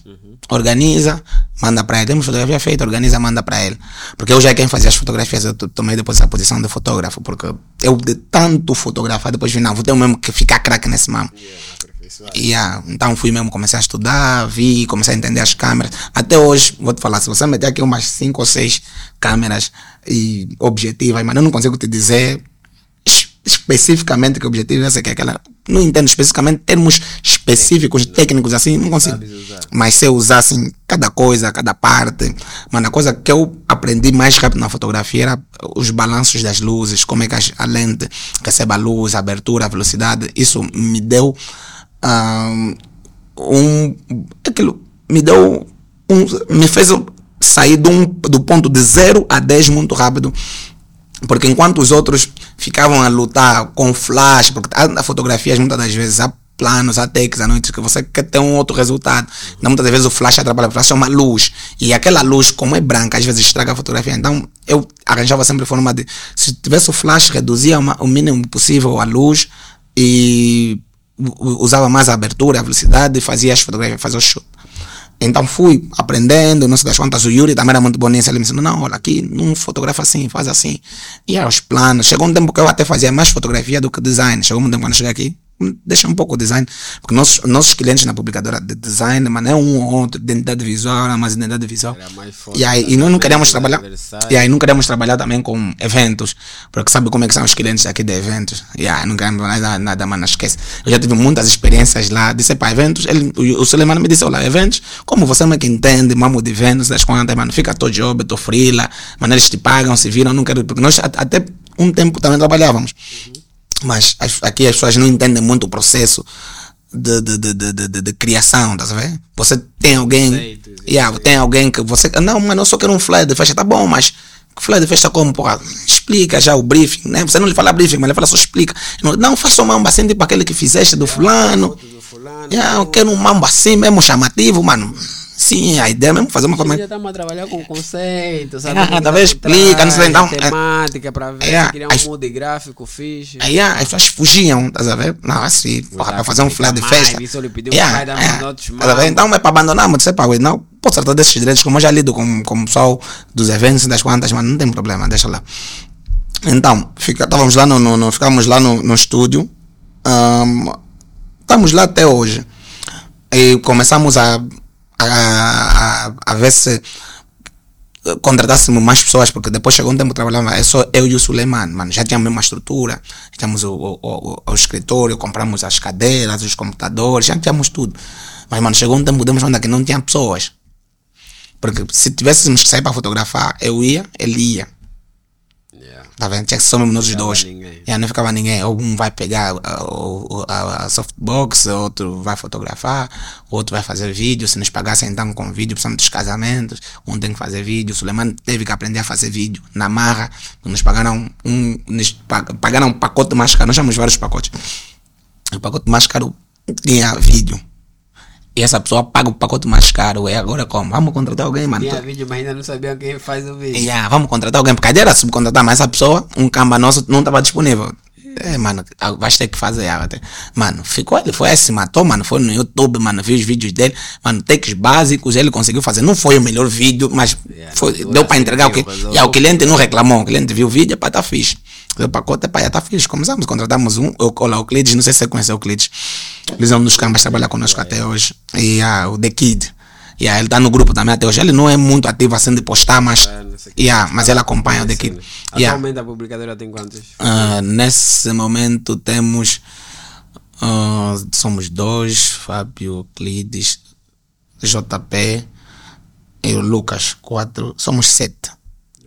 Organiza, manda para ele. Temos fotografia feita, organiza, manda para ele. Porque eu já é quem fazia as fotografias, eu tomei depois a posição de fotógrafo, porque eu de tanto fotografar, depois vi, não, vou ter mesmo que ficar craque nesse mamo. Yeah, yeah. Então fui mesmo, comecei a estudar, vi, comecei a entender as câmeras. Até hoje, vou te falar, se você meter aqui umas 5 ou 6 câmeras e objetivas, mas eu não consigo te dizer especificamente que o objetivo é esse, que é aquela. Não entendo especificamente termos específicos, técnicos assim, não consigo. Mas se eu usar assim, cada coisa, cada parte. Mano, a coisa que eu aprendi mais rápido na fotografia era os balanços das luzes, como é que a lente recebe a luz, a abertura, a velocidade. Isso me deu um. Aquilo me deu. Um, me fez sair de um, do ponto de 0 a 10 muito rápido porque enquanto os outros ficavam a lutar com flash, porque há fotografias muitas das vezes, há planos, há takes à noite que você quer ter um outro resultado. Então, muitas vezes o flash atrapalha, o flash é uma luz. E aquela luz, como é branca, às vezes estraga a fotografia. Então eu arranjava sempre forma de. Se tivesse o flash, reduzia uma, o mínimo possível a luz e usava mais a abertura, a velocidade, fazia as fotografias, fazia o shoot. Então fui aprendendo, não sei das quantas. O Yuri também era muito bom nisso. Ele me ensinou: não, olha aqui, não fotografa assim, faz assim. E aí, os planos. Chegou um tempo que eu até fazia mais fotografia do que design. Chegou um tempo quando eu cheguei aqui, deixa um pouco o design, porque nossos, nossos clientes na publicadora de design, mas não é um ou outro, identidade visual, mas identidade visual. E aí, e nós não queremos trabalhar, e aí não queremos trabalhar também com eventos, porque sabe como é que são os clientes aqui de eventos. E aí, não queremos nada, nada, mas não esquece. Eu já tive muitas experiências lá, disse para eventos, ele, o, o Suleiman me disse, olha, eventos, como você é que entende, mamo de eventos, das contas, mano, fica todo job, tô frila, mas eles te pagam, se viram, não quero, porque nós até um tempo também trabalhávamos. Uhum. Mas aqui as pessoas não entendem muito o processo de, de, de, de, de, de criação, tá vendo? Você tem alguém. yeah, tem alguém que você. Não, mas eu só quero um flyer de festa, tá bom, mas flyer de festa como, porra? Explica já o briefing, né? Você não lhe fala briefing, mas ele fala só explica. Não, não faça um mambo assim, tipo aquele que fizeste do fulano. Yeah, eu quero um mambo assim mesmo chamativo, mano. Sim, a ideia é mesmo fazer uma forma. Já estamos a trabalhar com conceito, sabe? Ah, talvez explica, não sei, então. É- temática para ver, é, criar um as, mood gráfico fixe. Aí é, as pessoas fugiam, tá vendo? Não, assim, porra, para fazer um flyer de festa. Isso ele pediu yeah, yeah, tá Então é para abandonar, mas você paga, não, posso tratar desses direitos, como eu já lido com, com o pessoal dos eventos, das quantas, mas não tem problema, deixa lá. Então, fica, estávamos lá no, no, no, ficamos lá no, no estúdio, um, estamos lá até hoje. E começamos a a, a, a ver se contratássemos mais pessoas, porque depois chegou um tempo que trabalhava, é só eu e o Suleiman, mano, já tínhamos uma estrutura, tínhamos o, o, o, o, escritório, compramos as cadeiras, os computadores, já tínhamos tudo. Mas, mano, chegou um tempo que conta que não tinha pessoas. Porque se tivéssemos que sair para fotografar, eu ia, ele ia. Tá vendo? Tinha que ser nós os dois. Yeah, não ficava ninguém. Um vai pegar a, a, a, softbox, outro vai fotografar, outro vai fazer vídeo. Se nos pagassem então com vídeo, precisamos dos casamentos, um tem que fazer vídeo. O Suleiman teve que aprender a fazer vídeo na marra. Nos pagaram um, nos pagaram um pacote mais caro. Nós chamamos vários pacotes. O pacote mais caro tinha vídeo e essa pessoa paga o pacote mais caro. E agora como? Vamos contratar alguém, mano. Tinha vídeo, mas ainda não sabia quem faz o vídeo. Yeah, vamos contratar alguém. Porque a ideia era subcontratar, mas essa pessoa, um camba nosso, não estava disponível. É, mano, vais ter que fazer. até. Mano, ficou, ele foi assim, matou, mano, foi no YouTube, mano, vi os vídeos dele, mano, takes básicos, ele conseguiu fazer. Não foi o melhor vídeo, mas Yeah, foi, deu para assim, entregar o que. Yeah, o cliente não reclamou, o cliente viu o vídeo, pá, tá fixe. O pacote, pá, já tá fixe. Começamos, contratamos um, eu, olha, o Clides, não sei se você conhece o Clides. Eles é um dos caras que trabalha conosco até hoje. E ah, o The Kid. Yeah, ele tá no grupo também até hoje. Ele não é muito ativo assim de postar, mas. É. Yeah, mas ele acompanha o The Kid. Yeah. Atualmente a publicadora tem quantos? Ah, nesse momento temos. ah, somos dois: Fábio, Clides, JP e o Lucas. Quatro. Somos sete.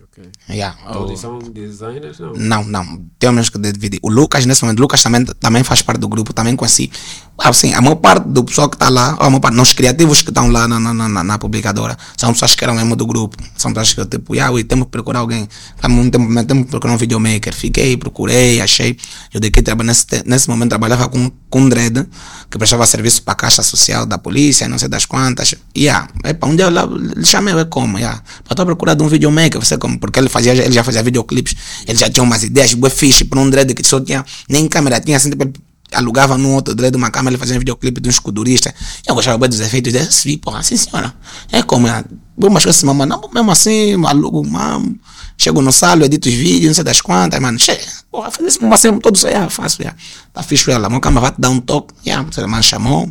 Ok. Yeah. Todos são designers? Não. Não, não. Temos que dividir. O Lucas, nesse momento, Lucas também, também faz parte do grupo, também conheci. Assim, a maior parte do pessoal que está lá, a maior parte, nós criativos que estão lá na, na, na, na publicadora, são pessoas que eram mesmo do grupo. São pessoas que, tipo, yeah, ui, temos que procurar alguém. Temos, temos, temos que procurar um videomaker. Fiquei, procurei, achei. Eu daqui trabalhei nesse, nesse momento trabalhava com, com um dread, que prestava serviço para a caixa social da polícia, não sei das quantas. Yeah, epa, um dia eu lá, chamei, eu como, yeah. Para estar procurando um videomaker, você como, porque ele fazia, ele já fazia videoclipes, ele já tinha umas ideias, bué fixe, para um dread que só tinha, nem câmera tinha, assim, tipo, alugava num outro dread uma câmera, ele fazia um videoclipe de um escudurista. Eu gostava bem dos efeitos dele, assim, porra, sim senhora. É como, é, vamos com esse mamãe, não, mesmo assim, alugo, mamo, chego no salo, edito os vídeos, não sei das quantas, mano, che, porra, fazer isso, assim, todo isso aí, ah, faço, yeah. tá fixe, ela, meu câmera vai te dar um toque, yeah, o mano chamou,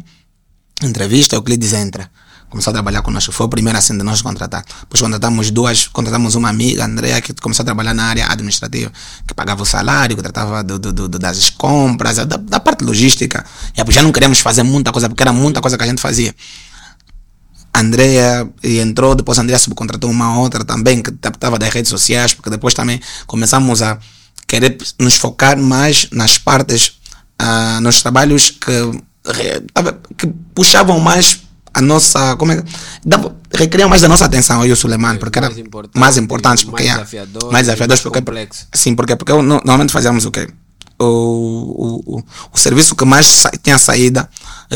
entrevista, o Clides entra. Começou a trabalhar conosco. Foi o primeiro assim de nós contratar. Depois contratamos duas, contratamos uma amiga, a Andrea, que começou a trabalhar na área administrativa, que pagava o salário, que tratava do, do, do- das compras, da, da parte logística. E aí, já não queríamos fazer muita coisa, porque era muita coisa que a gente fazia. A Andrea entrou, depois a Andrea subcontratou uma outra também, que estava das redes sociais, porque depois também começamos a querer nos focar mais nas partes, ah, nos trabalhos que, que puxavam mais a nossa, como é dava- requeriam mais da nossa atenção, eu e o Suleiman, porque era mais importante, mais importantes, porque mais é, desafiadores, mais desafiadores, mais porque, sim, porque, porque normalmente fazíamos o quê? O, o, o, o serviço que mais sa- tinha saída,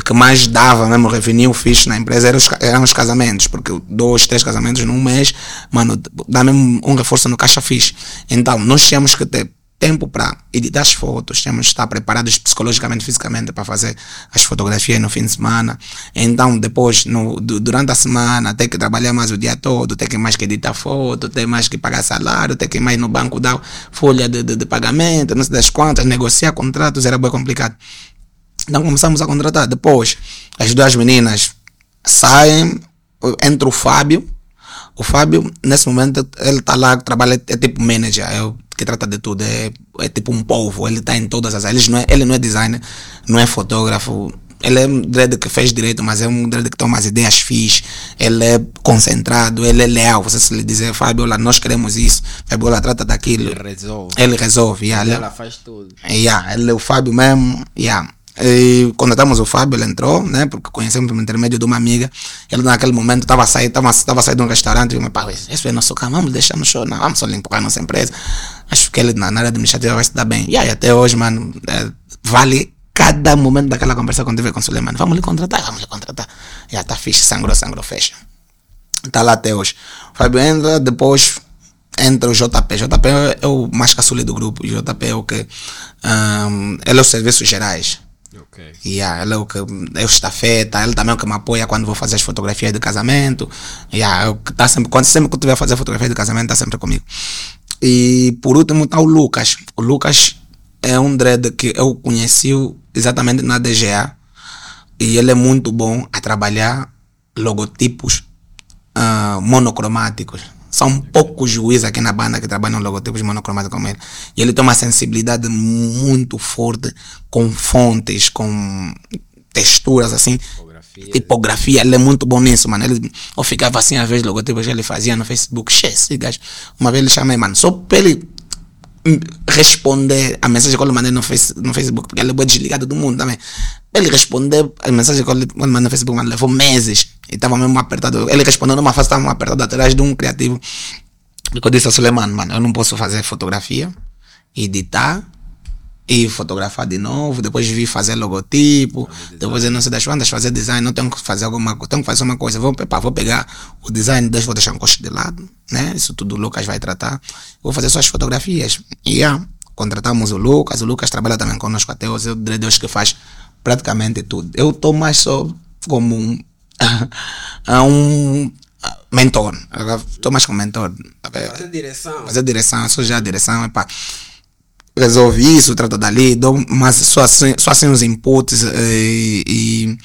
que mais dava mesmo revenue fixe na empresa eram os, eram os casamentos, porque dois, três casamentos num mês, mano, dá mesmo um reforço no caixa fixe. Então, nós tínhamos que ter tempo para editar as fotos, temos que estar preparados psicologicamente, fisicamente para fazer as fotografias no fim de semana. Então, depois, no, du- durante a semana, tem que trabalhar mais o dia todo, tem que mais que editar foto, tem mais que pagar salário, tem que mais no banco dar folha de, de, de pagamento, não sei das quantas, negociar contratos, era bem complicado. Então começamos a contratar. Depois, as duas meninas saem, entra o Fábio. O Fábio, nesse momento, ele está lá, trabalha, é tipo manager, o que trata de tudo, é, é tipo um povo, ele está em todas as áreas. Ele não, é, ele não é designer, não é fotógrafo, ele é um dread que fez direito, mas é um dread que toma as ideias fixe, ele é concentrado, ele é leal. Você se lhe dizer, Fábio, olha, nós queremos isso, Fábio, olha, trata daquilo. Ele resolve. Ele resolve, yeah, ele- Ela faz tudo. Yeah, ele é o Fábio mesmo. Yeah. E contratamos o Fábio, ele entrou, né? Porque conhecemos por intermédio de uma amiga. Ele naquele momento estava saindo, tava, tava saindo de um restaurante e eu me pá, isso é nosso carro, vamos deixar no show, não, vamos só limpar a nossa empresa. Acho que ele na, área administrativa vai se dar bem. E até hoje, mano, é, vale cada momento daquela conversa que eu tive com o Suleiman. Vamos lhe contratar, vamos lhe contratar. Já tá fixe, sangrou, sangrou, fecha. Tá lá até hoje. O Fábio entra, depois entra o JP. JP é o mais caçule do grupo. O JP é o que. ahm, ele é os serviços gerais. Ok. Yeah, ele é o que é o estafeta, ele também é o que me apoia quando vou fazer as fotografias de casamento. Yeah, é o que tá sempre, quando sempre que eu tiver a fazer fotografia de casamento, tá sempre comigo. E por último tá o Lucas. O Lucas é um dread que eu conheci exatamente na DGA. E ele é muito bom a trabalhar logotipos ah, monocromáticos. São poucos juízes aqui na banda que trabalham logotipos monocromáticos como ele. E ele tem uma sensibilidade muito forte com fontes, com texturas assim. Tipografia. Tipografia, ele é muito bom nisso, mano. Ele, eu ficava assim, às vezes, logotipos que ele fazia no Facebook. Che, esse gajo. Uma vez ele chamei, mano, só pra ele hum, responder a mensagem que eu mandei no, face, no Facebook, porque ele é desligado do mundo também. Ele responder a mensagem que eu mandei no Facebook, mano, levou meses. E estava mesmo apertado. Ele respondeu numa fase, estava apertado atrás de um criativo. E eu disse ao Suleiman, mano, eu não posso fazer fotografia, editar e fotografar de novo, depois vir fazer logotipo, depois eu não sei das quantas, fazer design, não tenho que fazer alguma coisa, tenho que fazer uma coisa, vou, pá, vou pegar o design, deixa, vou deixar um costo de lado, né? Isso tudo o Lucas vai tratar. Vou fazer só as fotografias. E yeah, contratamos o Lucas, o Lucas trabalha também conosco até hoje, é o Deus que faz praticamente tudo. Eu estou mais só como um, um mentor. Estou mais como mentor. Fazer direção. Fazer direção, sou já a direção. Epá, resolvi isso, trato dali, dou, mas só assim, os inputs e, eh, e,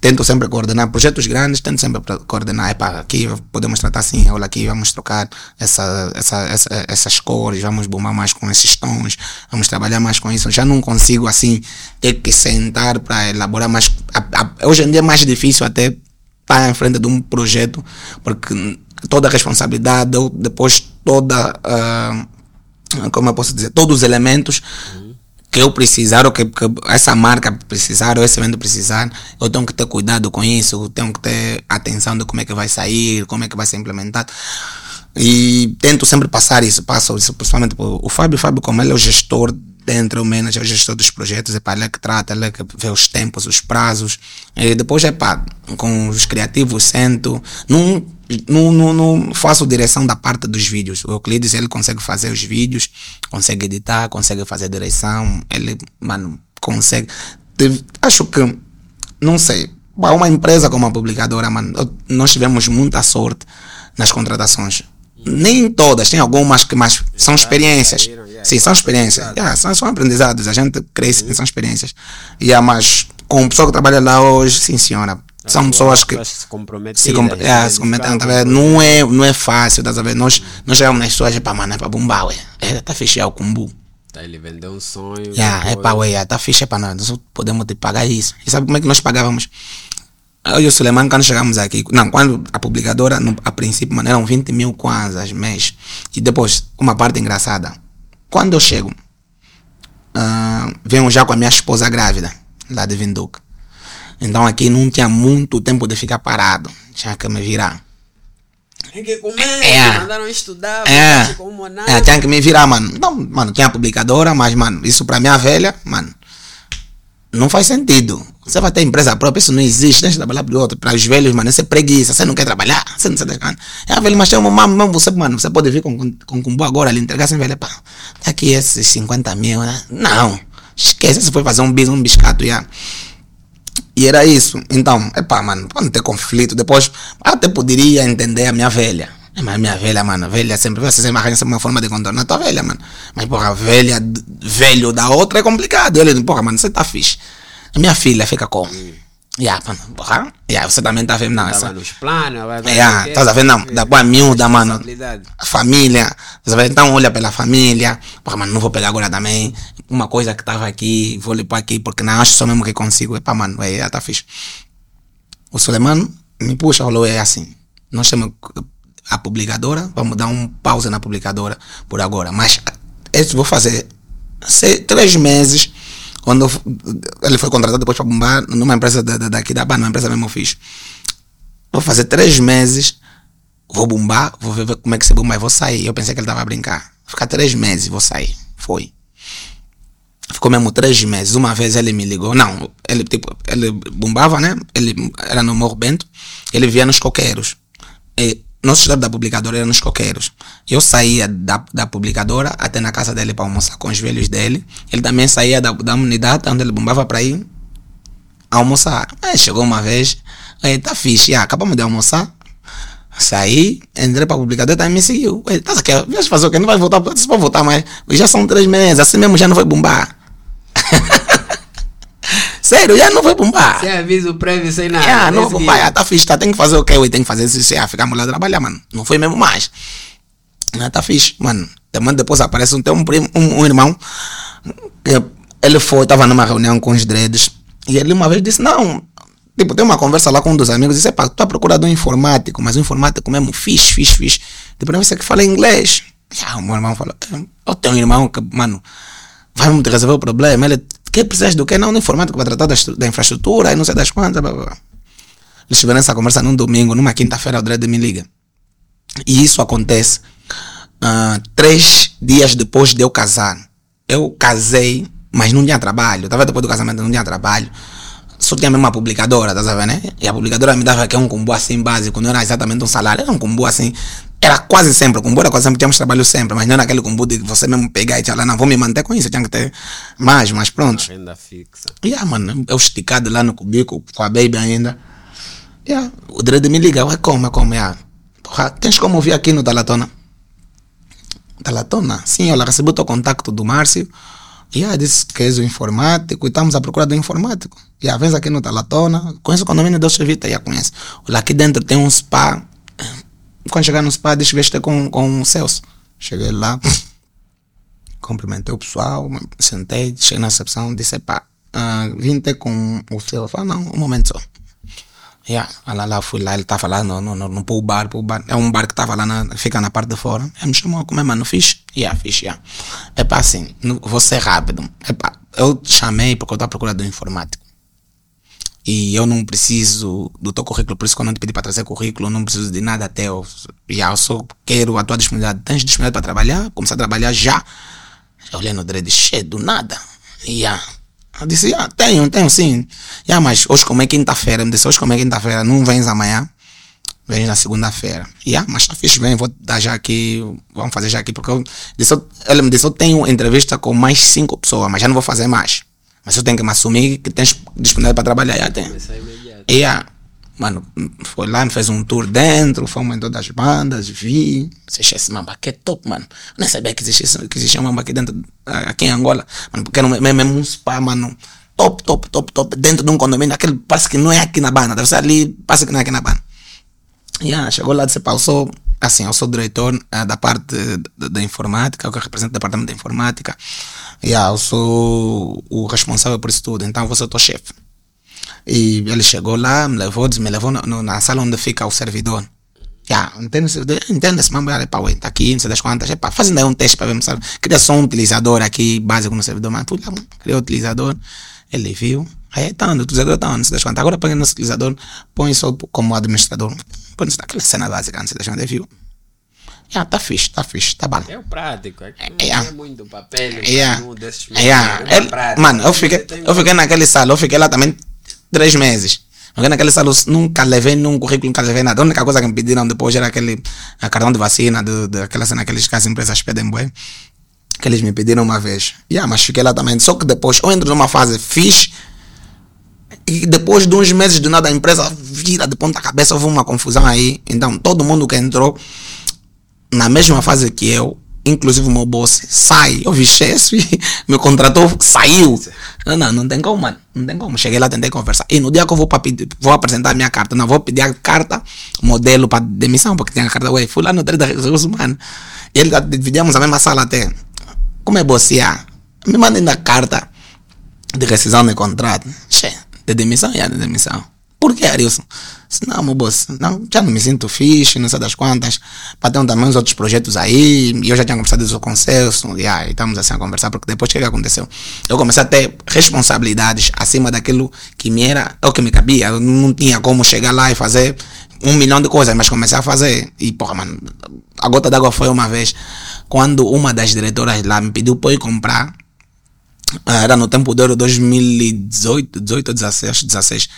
tento sempre coordenar projetos grandes, tento sempre coordenar, epá, aqui podemos tratar assim, olha aqui vamos trocar essa, essa, essa, essas cores, vamos bombar mais com esses tons, vamos trabalhar mais com isso, já não consigo assim ter que sentar para elaborar mais, a, a, hoje em dia é mais difícil até estar em frente de um projeto, porque toda a responsabilidade, depois toda uh, como eu posso dizer, todos os elementos uhum. que eu precisar, ou que, que, essa marca precisar, ou esse evento precisar, eu tenho que ter cuidado com isso, eu tenho que ter atenção de como é que vai sair, como é que vai ser implementado. E tento sempre passar isso, passo isso principalmente para o Fábio. O Fábio, como ele é o gestor dentro, o manager, o gestor dos projetos, é para ele que trata, ele que vê os tempos, os prazos. E depois é para com os criativos, sento. Não, não, não faço direção da parte dos vídeos. O Euclides, ele consegue fazer os vídeos, consegue editar, consegue fazer direção, ele, mano, consegue. Acho que, não sei, uma empresa como a publicadora, mano, nós tivemos muita sorte nas contratações. Nem todas, tem algumas que mais são experiências. Sim, são experiências. Yeah, são, são aprendizados, a gente cresce, são experiências. Yeah, mas com pessoa que trabalha lá hoje, sim senhora, são pessoas que se comprometem. Se, comp é, se comprometem, tá Não é, não é fácil, tá vendo? Nós, nós chegamos nas pessoas, é para mano, é para bombar, ué. É, tá fechado o cumbu. Tá, ele vendeu um sonho. Yeah, é para ué, tá fechado para nós. Nós podemos te pagar isso. E sabe como é que nós pagávamos? Eu e o Suleiman, quando chegamos aqui, não, quando a publicadora, no, a princípio, mano, eram 20 mil kwanzas mês. E depois, uma parte engraçada. Quando eu chego, uh, venho já com a minha esposa grávida, lá de Vinduca. Então aqui não tinha muito tempo de ficar parado. Tinha que me virar. Tem que comer, é. mandaram estudar, é. como é, tinha que me virar, mano. Não, mano, tinha publicadora, mas, mano, isso pra minha velha, mano, não faz sentido. Você vai ter empresa própria, isso não existe, deixa de trabalhar pro outro. Para os velhos, mano, isso é preguiça, você não quer trabalhar, você não se deixa. É, velho, mas tem uma mano, você, mano, você pode vir com, com, com, com agora, lhe entregar sem velho, pá, tá aqui esses 50 mil, né? Não, esquece, você foi fazer um bis, um biscato, já. Yeah. E era isso. Então, epá, mano, para não ter conflito, depois até poderia entender a minha velha. Mas minha velha, mano, velha sempre, sempre arranja uma forma de contornar a tua velha, mano. Mas, porra, velha, velho da outra é complicado. Ele, porra, mano, você tá fixe. A minha filha fica como? Yeah, mano, porra. Yeah, você também tá vendo, não. Essa... nos planos, vai yeah, tá vendo, não. Da boa miúda, mano. A família. Tá vendo? Então olha pela família. Porra, mano, não vou pegar agora também uma coisa que tava aqui, vou lhe pôr aqui, porque não acho só mesmo que consigo. Epá, mano, é, tá fixe. O Suleiman me puxa, falou, é assim. Nós temos a publicadora, vamos dar um pausa na publicadora por agora. Mas eu vou fazer três meses quando ele foi contratado depois para bombar numa empresa daqui da Bana, uma empresa mesmo fiz. Vou fazer três meses, vou bombar, vou ver como é que se bomba e vou sair. Eu pensei que ele estava a brincar. Ficar três meses, vou sair. Foi. Ficou mesmo três meses. Uma vez ele me ligou. Não, ele tipo, ele bombava, né? Ele era no Morro Bento. Ele via nos coqueiros. E nosso estado da publicadora era nos coqueiros. Eu saía da, da publicadora até na casa dele para almoçar com os velhos dele. Ele também saía da, da unidade onde ele bombava para ir almoçar. Mas chegou uma vez, aí tá fixe, ah, acabamos de almoçar. Saí, entrei para a publicadora, também me seguiu. Ele, tá vai fazer o quê? Não vai voltar, você voltar mais. Já são três meses, assim mesmo já não vai bombar. Sério, já não foi bombar. Sem aviso prévio, sem nada. Yeah, não bombar, já tá fixe, tá, tem que fazer o que tenho que fazer isso, já ficar mulher trabalhar, mano. Não foi mesmo mais. Já tá fixe, mano. Também depois aparece um, tem um, primo, um, um irmão, que ele foi, tava numa reunião com os dreads, e ele uma vez disse, não, Tipo, tem uma conversa lá com um dos amigos e disse, pá, tu à procura de um informático, mas um informático mesmo, fixe, fixe, fixe. Depois você que fala inglês. Ah, o meu irmão falou, eu tenho um irmão que, mano, me resolver o problema. Ele que precisa do que? Não, no informático para tratar da, da, infraestrutura e não sei das quantas. Blá, blá, blá. Eles tiveram essa conversa num domingo, numa quinta-feira, o Dredd me liga. E isso acontece uh, três dias depois de eu casar. Eu casei, mas não tinha trabalho. Estava depois do casamento, não tinha trabalho. Só tinha mesmo uma publicadora, tá sabendo, né? E a publicadora me dava aqui um combo assim básico, não era exatamente um salário, era um combo assim Era quase sempre, com era quase sempre tínhamos trabalho sempre, mas não naquele combo de você mesmo pegar e falar, não, vou me manter com isso, eu tinha que ter mais, mas pronto. Renda fixa. Yeah, mano, eu esticado lá no cubículo com a baby ainda. Yeah, o dread me liga, é como, é como, yeah. Porra, tens como ouvir aqui no Talatona? Talatona? Sim, olha, recebi o teu contacto do Márcio. Yeah, disse que és o informático e estamos à procura do informático. E yeah, vez aqui no Talatona, conheço o condomínio do Chevita, já conhece. Olha, aqui dentro tem um spa. Quando chegar no spa, deixa eu ver com, com o Celso. Cheguei lá, cumprimentei o pessoal, sentei, cheguei na recepção, disse, pá, uh, vim ter com o Celso. Falei, não, um momento só. Yeah, lá, lá fui lá, ele estava lá no, no, no, no bar, bar. É um bar que estava lá, na, fica na parte de fora. Ele me chamou a comer, mano, fiz? Yeah, fiz, yeah. É pá, assim, vou ser rápido. É pá, eu chamei porque eu estava procurando um informático. E eu não preciso do teu currículo, por isso que eu não te pedi para trazer currículo, não preciso de nada até eu. Yeah, eu só quero a tua disponibilidade. Tens disponibilidade para trabalhar? Começar a trabalhar já. Eu olhei no dread, cheio do nada. Yeah. Eu disse, ah, tenho, tenho sim. Yeah, mas hoje como é quinta-feira, me disse, hoje como é quinta-feira, não vens amanhã? Vens na segunda-feira. Yeah, mas tá fixe bem, vou dar já aqui, vamos fazer já aqui, porque eu, disse, ele me disse, eu tenho entrevista com mais cinco pessoas, mas já não vou fazer mais. Mas eu tenho que me assumir que tens disponibilidade para trabalhar, já tem. Yeah. Mano, foi lá, me fez um tour dentro, fomos em todas as bandas, vi. Assistiu esse é top, mano. Eu nem sabia que existia, que existia um mamba aqui dentro, aqui em Angola. Mano, porque era mesmo um spa, mano. Top, top, top, top. Dentro de um condomínio, aquele parece que não é aqui na banda. Deve ser ali, parece que não é aqui na banda. Yeah, chegou lá disse, eu sou, assim, eu sou diretor uh, da parte da informática, eu que represento o departamento da informática. Yeah, eu sou o responsável por isso tudo, então você é o chefe. E ele chegou lá, me levou, me levou no, no, na sala onde fica o servidor. Já, entende, entende esse mambo, pá, ué, tá aqui, não sei das quantas, pá, fazendo aí um teste para ver, sabe? Queria só um utilizador aqui, básico no servidor, mas fui lá, queria um utilizador, ele viu, aí tá, o utilizador tá, não sei das quantas, agora põe no utilizador, põe só como administrador, põe aquela cena básica, não sei das quantas, viu? Yeah, tá fixe, tá fixe, tá bom. É o prático, é, yeah. é muito papel, yeah. um desses yeah. é Ele, mano, eu fiquei, eu fiquei naquele sala, eu fiquei lá também três meses. Porque naquele sala nunca levei num currículo, nunca levei nada. A única coisa que me pediram depois era aquele a cartão de vacina, de, aquela cena que, eles, que as empresas pedem, bué, que eles me pediram uma vez. Yeah, mas fiquei lá também. Só que depois eu entro numa fase fixe e depois de uns meses de nada a empresa vira de ponta cabeça, houve uma confusão aí. Então todo mundo que entrou na mesma fase que eu, inclusive o meu boss, sai. Eu vi chefe, me contratou, saiu. Não, não, não tem como, mano. Não tem como. Cheguei lá, tentei conversar. E no dia que eu vou, pedir, vou apresentar a minha carta, não, vou pedir a carta, modelo para demissão, porque tem a carta, ué, fui lá no treino da recursos humanos. E ele, dividimos a mesma sala até. Como é bocear? Me mandem a carta de rescisão de contrato. Che, de demissão, já de demissão. Por que, Arilson? Não, meu boss, não, já não me sinto fixe, não sei das quantas. Para ter também uns outros projetos aí. E eu já tinha conversado isso com o Celso. E aí, estamos assim a conversar, porque depois o que, que aconteceu? Eu comecei a ter responsabilidades acima daquilo que me era, o que me cabia. Eu não tinha como chegar lá e fazer um milhão de coisas, mas comecei a fazer. E, porra, mano, a gota d'água foi uma vez quando uma das diretoras lá me pediu para ir comprar era no tempo do 2018, 18, 16, 16,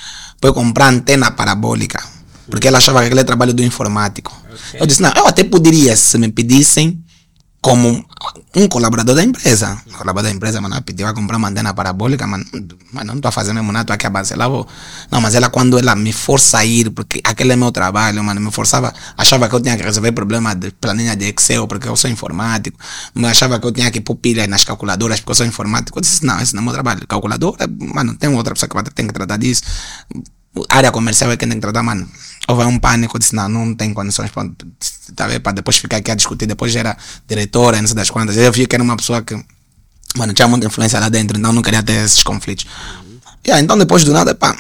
foi comprar antena parabólica, porque ela achava que aquele é trabalho do informático. Okay. Eu disse, não, eu até poderia, se me pedissem, como um colaborador da empresa. O colaborador da empresa, mano, pediu a comprar uma antena parabólica, mano, mano não estou fazer mesmo nada, estou aqui a bancelar. Não, mas ela, quando ela me força a ir, porque aquele é meu trabalho, mano, me forçava, achava que eu tinha que resolver problema de planilha de Excel, porque eu sou informático, me achava que eu tinha que pôr pilhas nas calculadoras, porque eu sou informático. Eu disse, não, esse não é meu trabalho. Calculadora, mano, tem outra pessoa que tem que tratar disso. Área comercial é quem tem que tratar, mano. Houve um pânico, disse, não, não tem condições para, tá para depois ficar aqui a discutir, depois era diretora, não sei das quantas, eu vi que era uma pessoa que, mano, tinha muita influência lá dentro, então não queria ter esses conflitos. Yeah, então depois do nada, pá,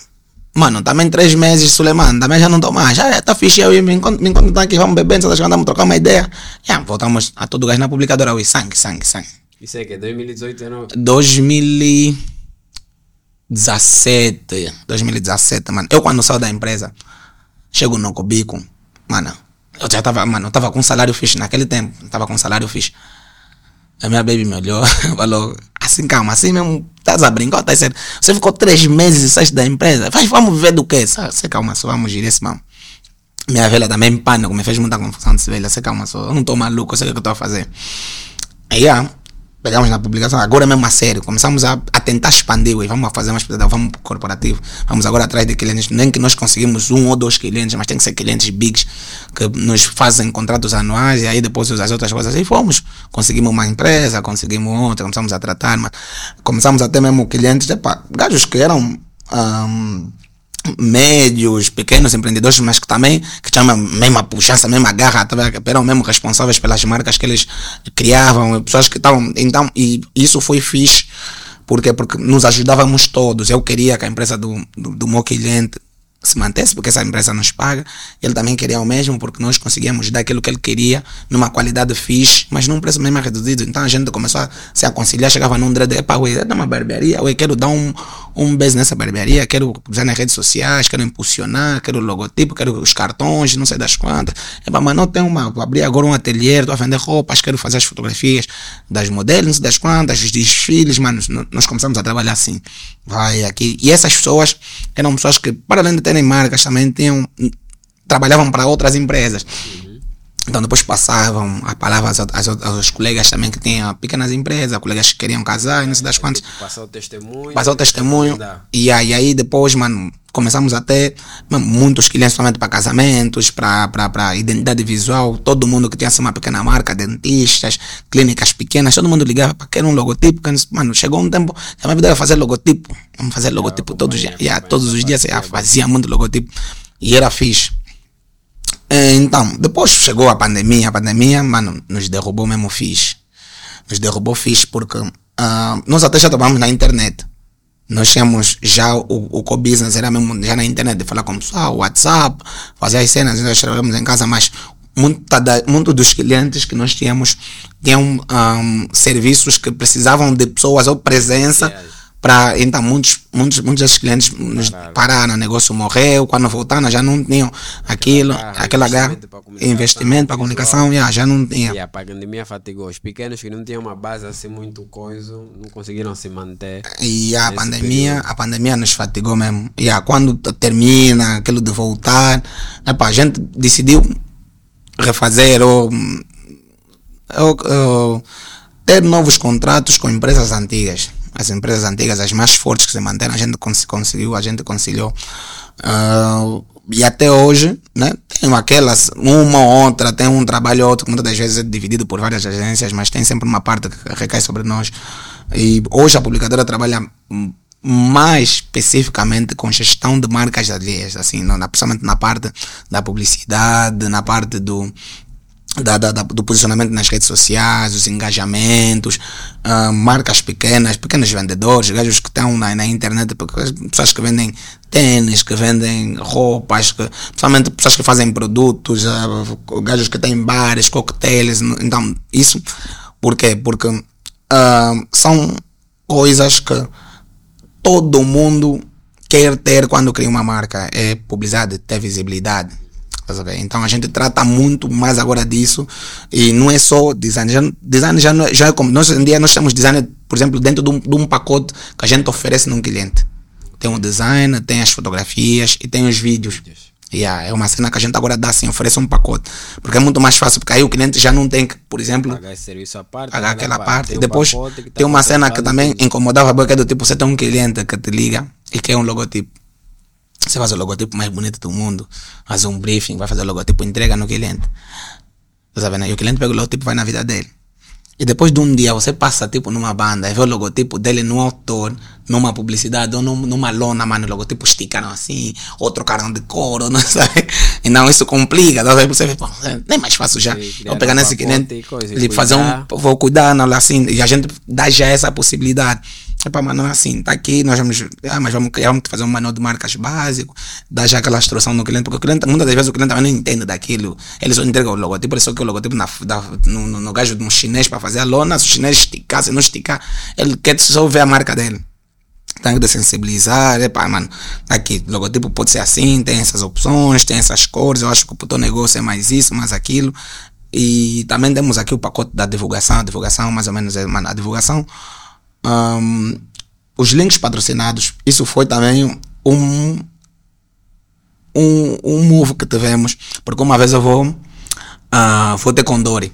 mano, também três meses, Suleiman, também já não estou mais, já tá fixe, eu me encontro, me encontro aqui, vamos beber, não sei vamos trocar uma ideia, yeah, voltamos a todo gás na publicadora, ui, sangue, sangue, sangue. Isso é que 2018 não? 2017, 2017, mano, eu quando saio da empresa, Chego no cubico, mano, eu já tava, mano, eu tava com um salário fixe naquele tempo, tava com um salário fixe. A minha baby me olhou, falou, assim, calma, assim mesmo, estás a brincar, tá certo? Você ficou três meses e saíste da empresa, vai, vamos ver do que? Você calma, só vamos girar esse mano. Minha velha também pânico, me fez muita confusão. Disse, velha, você calma só, eu não estou maluco, eu sei o que eu estou a fazer. Aí, ah, pegamos na publicação, agora mesmo a sério, começamos a, a tentar expandir, ué, vamos fazer expansão, vamos corporativo, vamos agora atrás de clientes, nem que nós conseguimos um ou dois clientes, mas tem que ser clientes bigs que nos fazem contratos anuais e aí depois as outras coisas, e fomos, conseguimos uma empresa, conseguimos outra, começamos a tratar, mas começamos a ter mesmo clientes, epa, gajos que eram... Um, médios, pequenos empreendedores, mas que também que tinham a mesma puxança, a mesma garra, eram mesmo responsáveis pelas marcas que eles criavam, pessoas que estavam. Então, e isso foi fixe, porque, porque nos ajudávamos todos. Eu queria que a empresa do, do, do meu cliente se mantesse, porque essa empresa nos paga. Ele também queria o mesmo, porque nós conseguíamos dar aquilo que ele queria, numa qualidade fixe, mas num preço mesmo reduzido. Então a gente começou a se aconselhar, chegava num dread, epa, ué, é uma barbearia, ué, quero dar um, um beijo nessa barbearia, quero usar nas redes sociais, quero impulsionar, quero logotipo, quero os cartões, não sei das quantas. Epa, mas não tem uma, vou abrir agora um ateliê, estou a vender roupas, quero fazer as fotografias das modelos, não sei das quantas, os desfiles, mano, nós começamos a trabalhar assim. Vai aqui. E essas pessoas eram pessoas que, para além de terem marcas, também tinham, trabalhavam para outras empresas. Então depois passavam a palavra aos, aos, aos, colegas também que tinham pequenas empresas, colegas que queriam casar, não sei das quantas. Passou o testemunho. Passou o testemunho. E aí, e aí depois, mano, começamos a ter muitos clientes somente para casamentos, para identidade visual, todo mundo que tinha assim, uma pequena marca, dentistas, clínicas pequenas, todo mundo ligava para querer um logotipo. Mano, chegou um tempo, a minha vida era fazer logotipo. Vamos fazer logotipo todos os dias. Yeah, todos os dias eu fazia muito logotipo. E era fixe. Então, depois chegou a pandemia, a pandemia, mano, nos derrubou mesmo fixe. Nos derrubou fixe porque uh, nós até já trabalhamos na internet. Nós tínhamos já o, o co-business, era mesmo já na internet, de falar com o pessoal, WhatsApp, fazer as cenas, nós trabalhamos em casa, mas muita da, muito dos clientes que nós tínhamos tinham um, serviços que precisavam de pessoas ou presença. Yeah para então muitos muitos muitos desses clientes nos pararam o negócio morreu quando voltaram já não tinham aquilo aquela garra investimento para comunicação já, já não tinha. E a pandemia fatigou os pequenos que não tinham uma base assim muito coisa não conseguiram se manter e a pandemia período. a pandemia nos fatigou mesmo. E yeah, quando termina aquilo de voltar epa, a gente decidiu refazer ou, ou, ou ter novos contratos com empresas antigas as empresas antigas, as mais fortes que se manteram, a gente cons conseguiu, a gente conciliou. Uh, e até hoje, né, tem aquelas, uma ou outra, tem um trabalho ou outro, que muitas das vezes é dividido por várias agências, mas tem sempre uma parte que recai sobre nós. E hoje a publicadora trabalha mais especificamente com gestão de marcas alheias, assim, não, principalmente na parte da publicidade, na parte do, da, da, do posicionamento nas redes sociais, os engajamentos, uh, marcas pequenas, pequenos vendedores, gajos que estão na, na internet, pessoas que vendem tênis, que vendem roupas, que, principalmente pessoas que fazem produtos, uh, gajos que têm bares, coquetéis. Então, isso, por quê? Porque uh, são coisas que todo mundo quer ter quando cria uma marca. É publicidade, ter visibilidade então a gente trata muito mais agora disso e não é só design. Já, design já, é, já é como. Nós, em dia nós temos design, por exemplo, dentro de um, de um pacote que a gente oferece num cliente. Tem o design, tem as fotografias e tem os vídeos. Yeah, é uma cena que a gente agora dá assim, oferece um pacote. Porque é muito mais fácil, porque aí o cliente já não tem que, por exemplo, pagar esse serviço à parte, pagar aquela parte. Tem Depois um tem tá uma cena que também incomodava, porque é do tipo, você tem um cliente que te liga e quer um logotipo. Você faz o logotipo mais bonito do mundo, faz um briefing, vai fazer o logotipo, entrega no cliente. Tá sabendo? E o cliente pega o logotipo vai na vida dele. E depois de um dia você passa tipo numa banda e vê o logotipo dele no autor, numa publicidade ou numa lona, mano, o logotipo esticaram assim, ou trocaram de cor, não sabe? Então isso complica, você vê, pô, nem mais fácil já. Vou pegar nesse cliente, ele fazer um, vou cuidar, não, assim, e a gente dá já essa possibilidade. Epá, mas não é assim, tá aqui, nós vamos, ah, mas vamos, vamos fazer um manual de marcas básico, dar já aquela instrução no cliente, porque o cliente, muitas das vezes o cliente também não entende daquilo, ele só entrega o logotipo, ele só que o logotipo na, da, no, no, no gajo de um chinês para fazer a lona, se o chinês esticar, se não esticar, ele quer só ver a marca dele. Tem que sensibilizar, epá, mano, aqui, logotipo pode ser assim, tem essas opções, tem essas cores, eu acho que o teu negócio é mais isso, mais aquilo, e também temos aqui o pacote da divulgação, a divulgação mais ou menos é, mano, a divulgação um, os links patrocinados, isso foi também um, um, um move que tivemos, porque uma vez eu vou, uh, vou ter com Dori.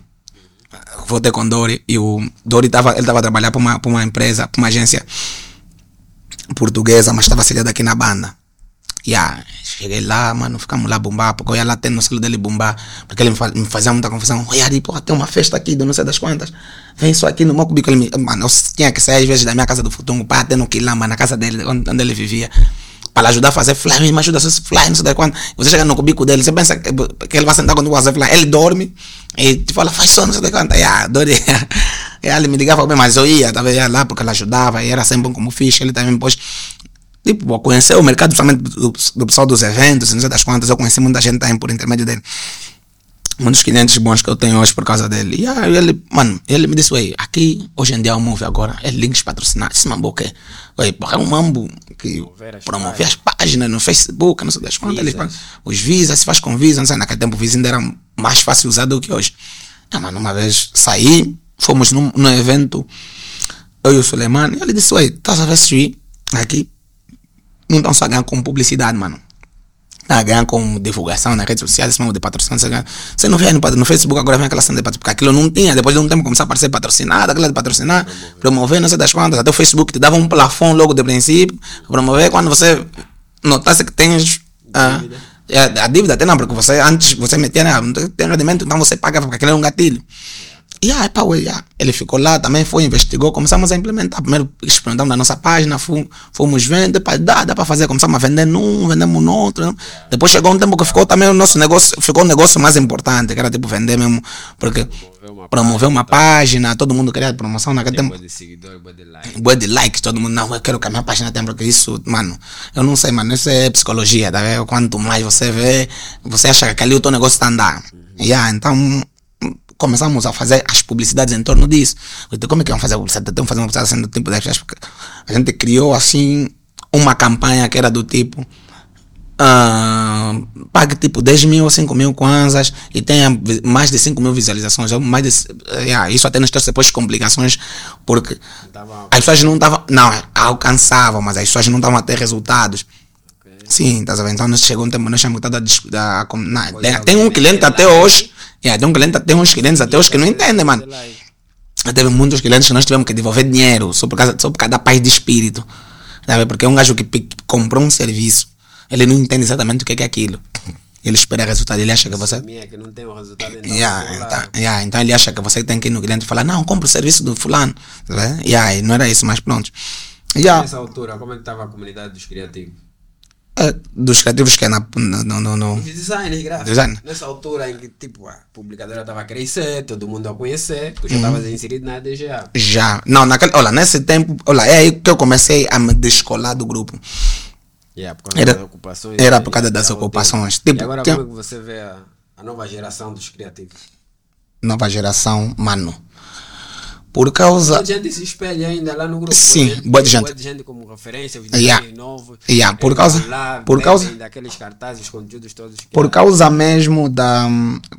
Vou ter com Dori e o Dori tava, ele estava a trabalhar para uma, uma empresa, para uma agência portuguesa, mas estava sediado aqui na banda. Yeah, cheguei lá, mano, ficamos lá bombar, porque eu ia lá ter no celo dele bombar, porque ele me, faz, me fazia muita confusão. Olha, porra, tem uma festa aqui do não sei das quantas. Vem só aqui no meu cubico. Ele me, mano, eu tinha que sair às vezes da minha casa do Futungo para até no Quilamba, na casa dele, onde, onde ele vivia para ajudar a fazer fly, me ajuda a fazer fly, não sei de quando. Você chega no cubico dele, você pensa que, que ele vai sentar quando você fazer fly. Ele dorme e te fala, faz só, não sei de adorei. Yeah, ele me ligava bem, mas eu ia, tava ia lá porque ele ajudava e era sempre como fixe. Ele também depois, tipo, conhecer o mercado, principalmente do, do pessoal dos eventos, não sei das quantas. Eu conheci muita gente também por intermédio dele muitos clientes bons que eu tenho hoje por causa dele. E aí ele, mano, ele me disse, ué, aqui hoje em dia o Move agora é links patrocinados. Esse mambo o quê? Ué, é um mambo que promove as páginas no Facebook, não sei das quantas. Ele, os visas, se faz com visa, não sei, naquele tempo o visa ainda era mais fácil usar do que hoje. Ah, mano, uma vez saí, fomos num, num evento, eu e o Suleiman, e ele disse, ué, estás a ver se aqui não estão só ganhando com publicidade, mano a ganhar com divulgação nas redes sociais, mesmo de patrocínio. Você, não vê no, no Facebook agora vem aquela cena de patrocínio, porque aquilo não tinha. Depois de um tempo começar a aparecer patrocinado, aquela de patrocinar, promover, não sei das quantas. Até o Facebook te dava um plafond logo de princípio, promover quando você notasse que tens. Ah, a, a dívida até não, porque você antes você metia, né, não tem rendimento, então você pagava, porque aquilo era um gatilho. E aí, pá, yeah. ele ficou lá, também foi, investigou, começamos a implementar. Primeiro experimentamos na nossa página, fomos, fomos vendo, pá, dá, dá para fazer, começamos a vender num, vendemos no outro. Né? Depois chegou um tempo que ficou também o nosso negócio, ficou um negócio mais importante, que era tipo vender mesmo, porque promover uma página, todo mundo queria promoção naquele tempo. Boa de seguidor, boa de like. Boa de like, todo mundo, não, eu quero que a minha página tenha, porque isso, mano, eu não sei, mano, isso é psicologia, tá vendo? Quanto mais você vê, você acha que ali o teu negócio está a andar. Uhum. Yeah, então começamos a fazer as publicidades em torno disso. Então, como é que vamos fazer a publicidade? Fazer uma publicidade assim do tipo das pessoas. A gente criou assim uma campanha que era do tipo. Uh, pague tipo 10 mil ou 5 mil kwanzas e tenha mais de 5 mil visualizações. Mais de, yeah, isso até nos trouxe depois complicações porque as pessoas não estavam. Não, alcançavam, mas as pessoas não estavam a ter resultados. Sim, estás a ver? Então chegou um tempo, nós chamamos a, a, a, tem, tem um cliente até hoje Yeah, tem, um cliente, tem uns clientes até hoje que não entendem, mano. Teve muitos clientes que nós tivemos que devolver dinheiro só por causa, só por causa da paz de espírito. Sabe? Porque é um gajo que comprou um serviço, ele não entende exatamente o que é aquilo. Ele espera resultado, ele acha que você. Que não tem o resultado yeah, então, yeah, então ele acha que você tem que ir no cliente e falar, não, compra o serviço do fulano. Sabe? Yeah, não era isso, mas pronto. Yeah. Nessa altura, como é que estava a comunidade dos criativos? É, dos criativos que é na, no, no, no, design gráficos. Design. Nessa altura em que tipo, a publicadora estava a crescer, todo mundo a conhecer, tu já estavas uhum. inserido na DGA. Já. Não, naquele, olha, nesse tempo, olha, é aí que eu comecei a me descolar do grupo. Yeah, por causa era, das ocupações. Era por causa das ocupações. Tipo, e agora como é que você vê a, a nova geração dos criativos? Nova geração, mano por causa. Muita gente se espelha ainda lá no grupo. Sim, boa de gente. Boa de gente como referência, vídeos yeah. novos. Yeah, por causa. Lá, por causa. Daqueles cartazes, conteúdos todos. Por causa mesmo da.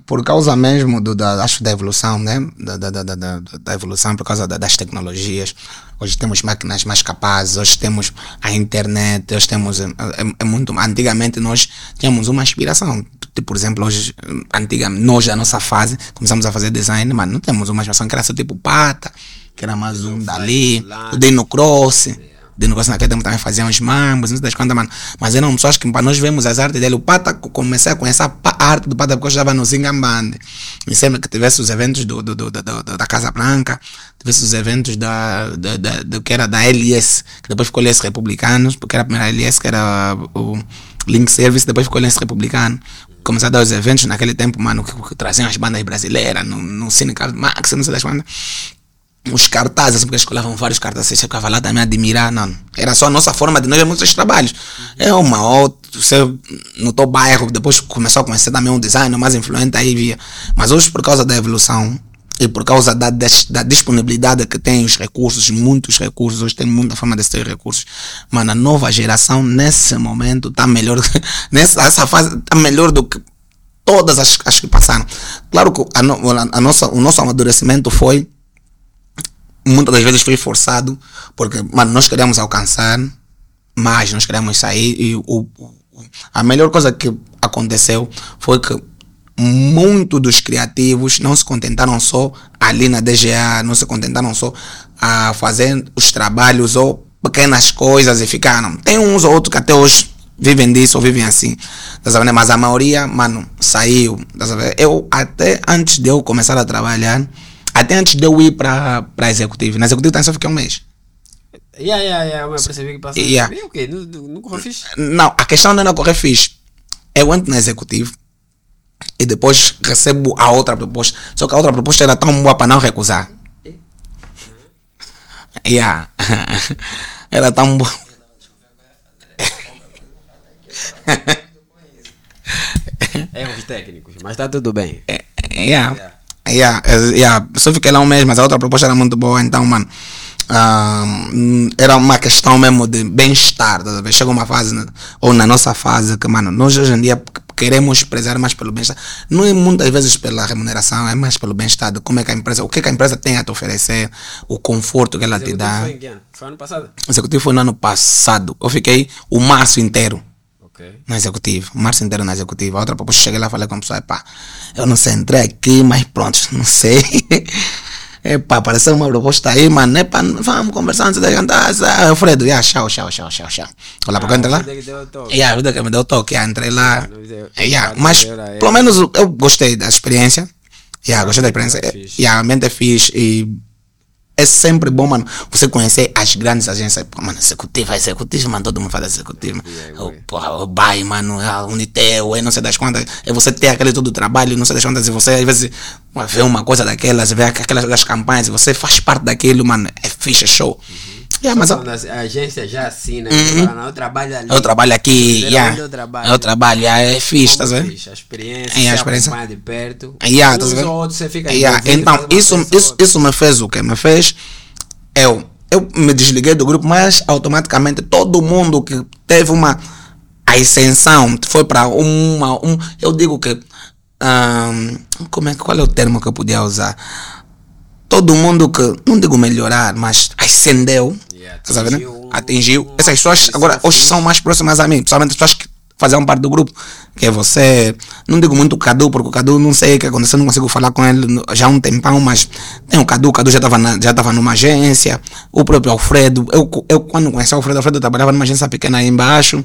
Por causa mesmo do, da, acho, da evolução, né? Da, da, da, da, da evolução, por causa da, das tecnologias. Hoje temos máquinas mais capazes, hoje temos a internet, hoje temos. É, é, é muito. Antigamente nós tínhamos uma inspiração Tipo, por exemplo, hoje, antigamente, nós, a nossa fase, começamos a fazer design, mas não temos uma expressão que era só tipo pata, que era mais um dali, o Dino Cross. Dino Cross naquele tempo também fazia uns mambos, não das quantas, mano. Mas eram pessoas que para nós vemos as artes dele. O Pata, comecei a conhecer a arte do Pata porque eu estava no Zingamband. E sempre que tivesse os eventos do, do, do, do, da Casa Branca, tivesse os eventos da, da, da, do que era da LS, que depois ficou LS Republicanos, porque era a primeira LS que era o Link Service, depois ficou LS Republicano começar a dar os eventos naquele tempo, mano, que, que traziam as bandas brasileiras, no, no Cine Max, não sei das bandas. Os cartazes, porque eles colavam vários cartazes, você ficava lá também a admirar, não. Era só a nossa forma de nós vermos os trabalhos. É uma outra, você no teu bairro, depois começou a conhecer também um design mais influente, aí via. Mas hoje, por causa da evolução, e por causa da, da disponibilidade que tem os recursos, muitos recursos, hoje tem muita forma de ter recursos. Mano, a nova geração nesse momento está melhor, nessa fase está melhor do que todas as, as que passaram. Claro que a, a, nossa, o nosso amadurecimento foi, muitas das vezes foi forçado, porque mano, nós queremos alcançar mais, nós queremos sair e o, a melhor coisa que aconteceu foi que muitos dos criativos não se contentaram só ali na DGA, não se contentaram só a fazer os trabalhos ou pequenas coisas e ficaram. Tem uns ou outros que até hoje vivem disso ou vivem assim. Tá sabendo? Mas a maioria, mano, saiu. Tá sabendo? Eu, até antes de eu começar a trabalhar, até antes de eu ir para a executiva, na executiva também só fiquei um mês. Yeah, yeah, yeah, eu percebi que passou. Yeah. E o quê? Não, não, não correu fixe? Não, a questão não é não correr fixe. Eu entro na executiva e depois recebo a outra proposta. Só que a outra proposta era tão boa para não recusar. Yeah. Era tão boa. Erros técnicos, mas tá tudo bem. Yeah. Yeah. Yeah. Só fiquei lá um mês, mas a outra proposta era muito boa, então, mano. Era uma questão mesmo de bem-estar. Tá Chega uma fase, ou na nossa fase, que, mano, nós hoje em dia queremos prezar mais pelo bem-estar. Não é muitas vezes pela remuneração, é mais pelo bem-estar, como é que a empresa, o que, que a empresa tem a te oferecer, o conforto que ela te dá. Foi, em que ano? foi ano passado? O executivo foi no ano passado. Eu fiquei o março inteiro na executiva, o março inteiro na executiva. A outra proposta, cheguei lá e falei com a pessoa, pá, eu não sei, entrei aqui, mas pronto, não sei. Epá, apareceu uma proposta aí, mano, epá, vamos conversar antes de jantar. Ah, Alfredo, yeah, tchau, tchau, tchau, tchau, tchau. Olha, porque eu entrei lá. Você que deu o toque. Yeah, a vida que me deu toque, yeah, entrei lá. Yeah, mas pelo menos eu gostei da experiência. Yeah, gostei da experiência. é. Yeah, a mente é fixe e é sempre bom, mano, você conhecer as grandes agências. Pô, mano, executiva, executiva, mano, todo mundo fala executiva. O, yeah. porra, o BAI, mano, a Unitel, é não sei das quantas. É você ter aquele todo trabalho, não sei das quantas, e você às vezes vê uma coisa daquelas, vê aquelas das campanhas, você faz parte daquilo, mano, é é show. Yeah, mas a a agência já assina, Uhum. fala, não, eu trabalho ali. eu trabalho aqui, yeah, eu trabalho. eu trabalho, yeah, é fixe, tá vendo? fixe, A experiência, É, a experiência. de perto. Yeah, tá vendo? você fica Yeah, Então, isso, isso, isso me fez o quê? Me fez. Eu, eu me desliguei do grupo, mas automaticamente todo mundo que teve uma ascensão foi para uma. Um, eu digo que. ahn, como é, que- qual é o termo que eu podia usar? Todo mundo que, não digo melhorar, mas ascendeu, Yeah, tá atingiu Essas pessoas agora hoje são mais próximas a mim, principalmente as pessoas que faziam parte do grupo. Que é você, não digo muito o Cadu, porque o Cadu não sei o que aconteceu, não consigo falar com ele já há um tempão, mas tem o Cadu, o Cadu já estava já tava numa agência, o próprio Alfredo. Eu, eu quando conheci o Alfredo, o Alfredo trabalhava numa agência pequena aí embaixo.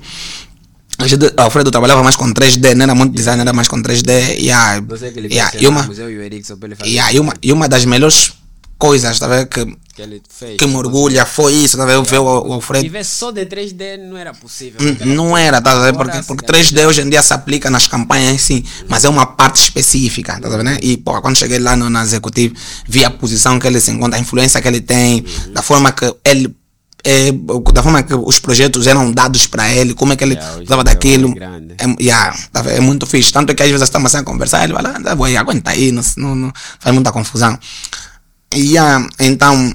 O Alfredo trabalhava mais com 3D, não era muito design, era mais com 3D. E, a, e, a, e, uma, e e, a, e, uma, e uma das melhores coisas tá vendo, que, que ele fez. que me orgulha foi isso, tá vendo? ver o, o Alfredo. E ver só de 3D não era possível. Naquela Não era, tá vendo? Porque, porque cara, 3D hoje em dia se aplica nas campanhas sim, mas é uma parte específica, tá vendo? E pô, quando cheguei lá no, na executiva, vi a posição que ele se encontra, a influência que ele tem, da forma que ele. É, da forma que os projetos eram dados para ele, como é que ele Yeah, é daquilo. É, yeah, tá é muito fixe. Tanto é que às vezes estamos assim a conversar, ele vai lá, ah, boy, aguenta aí, não, não, não faz muita confusão. E yeah, então,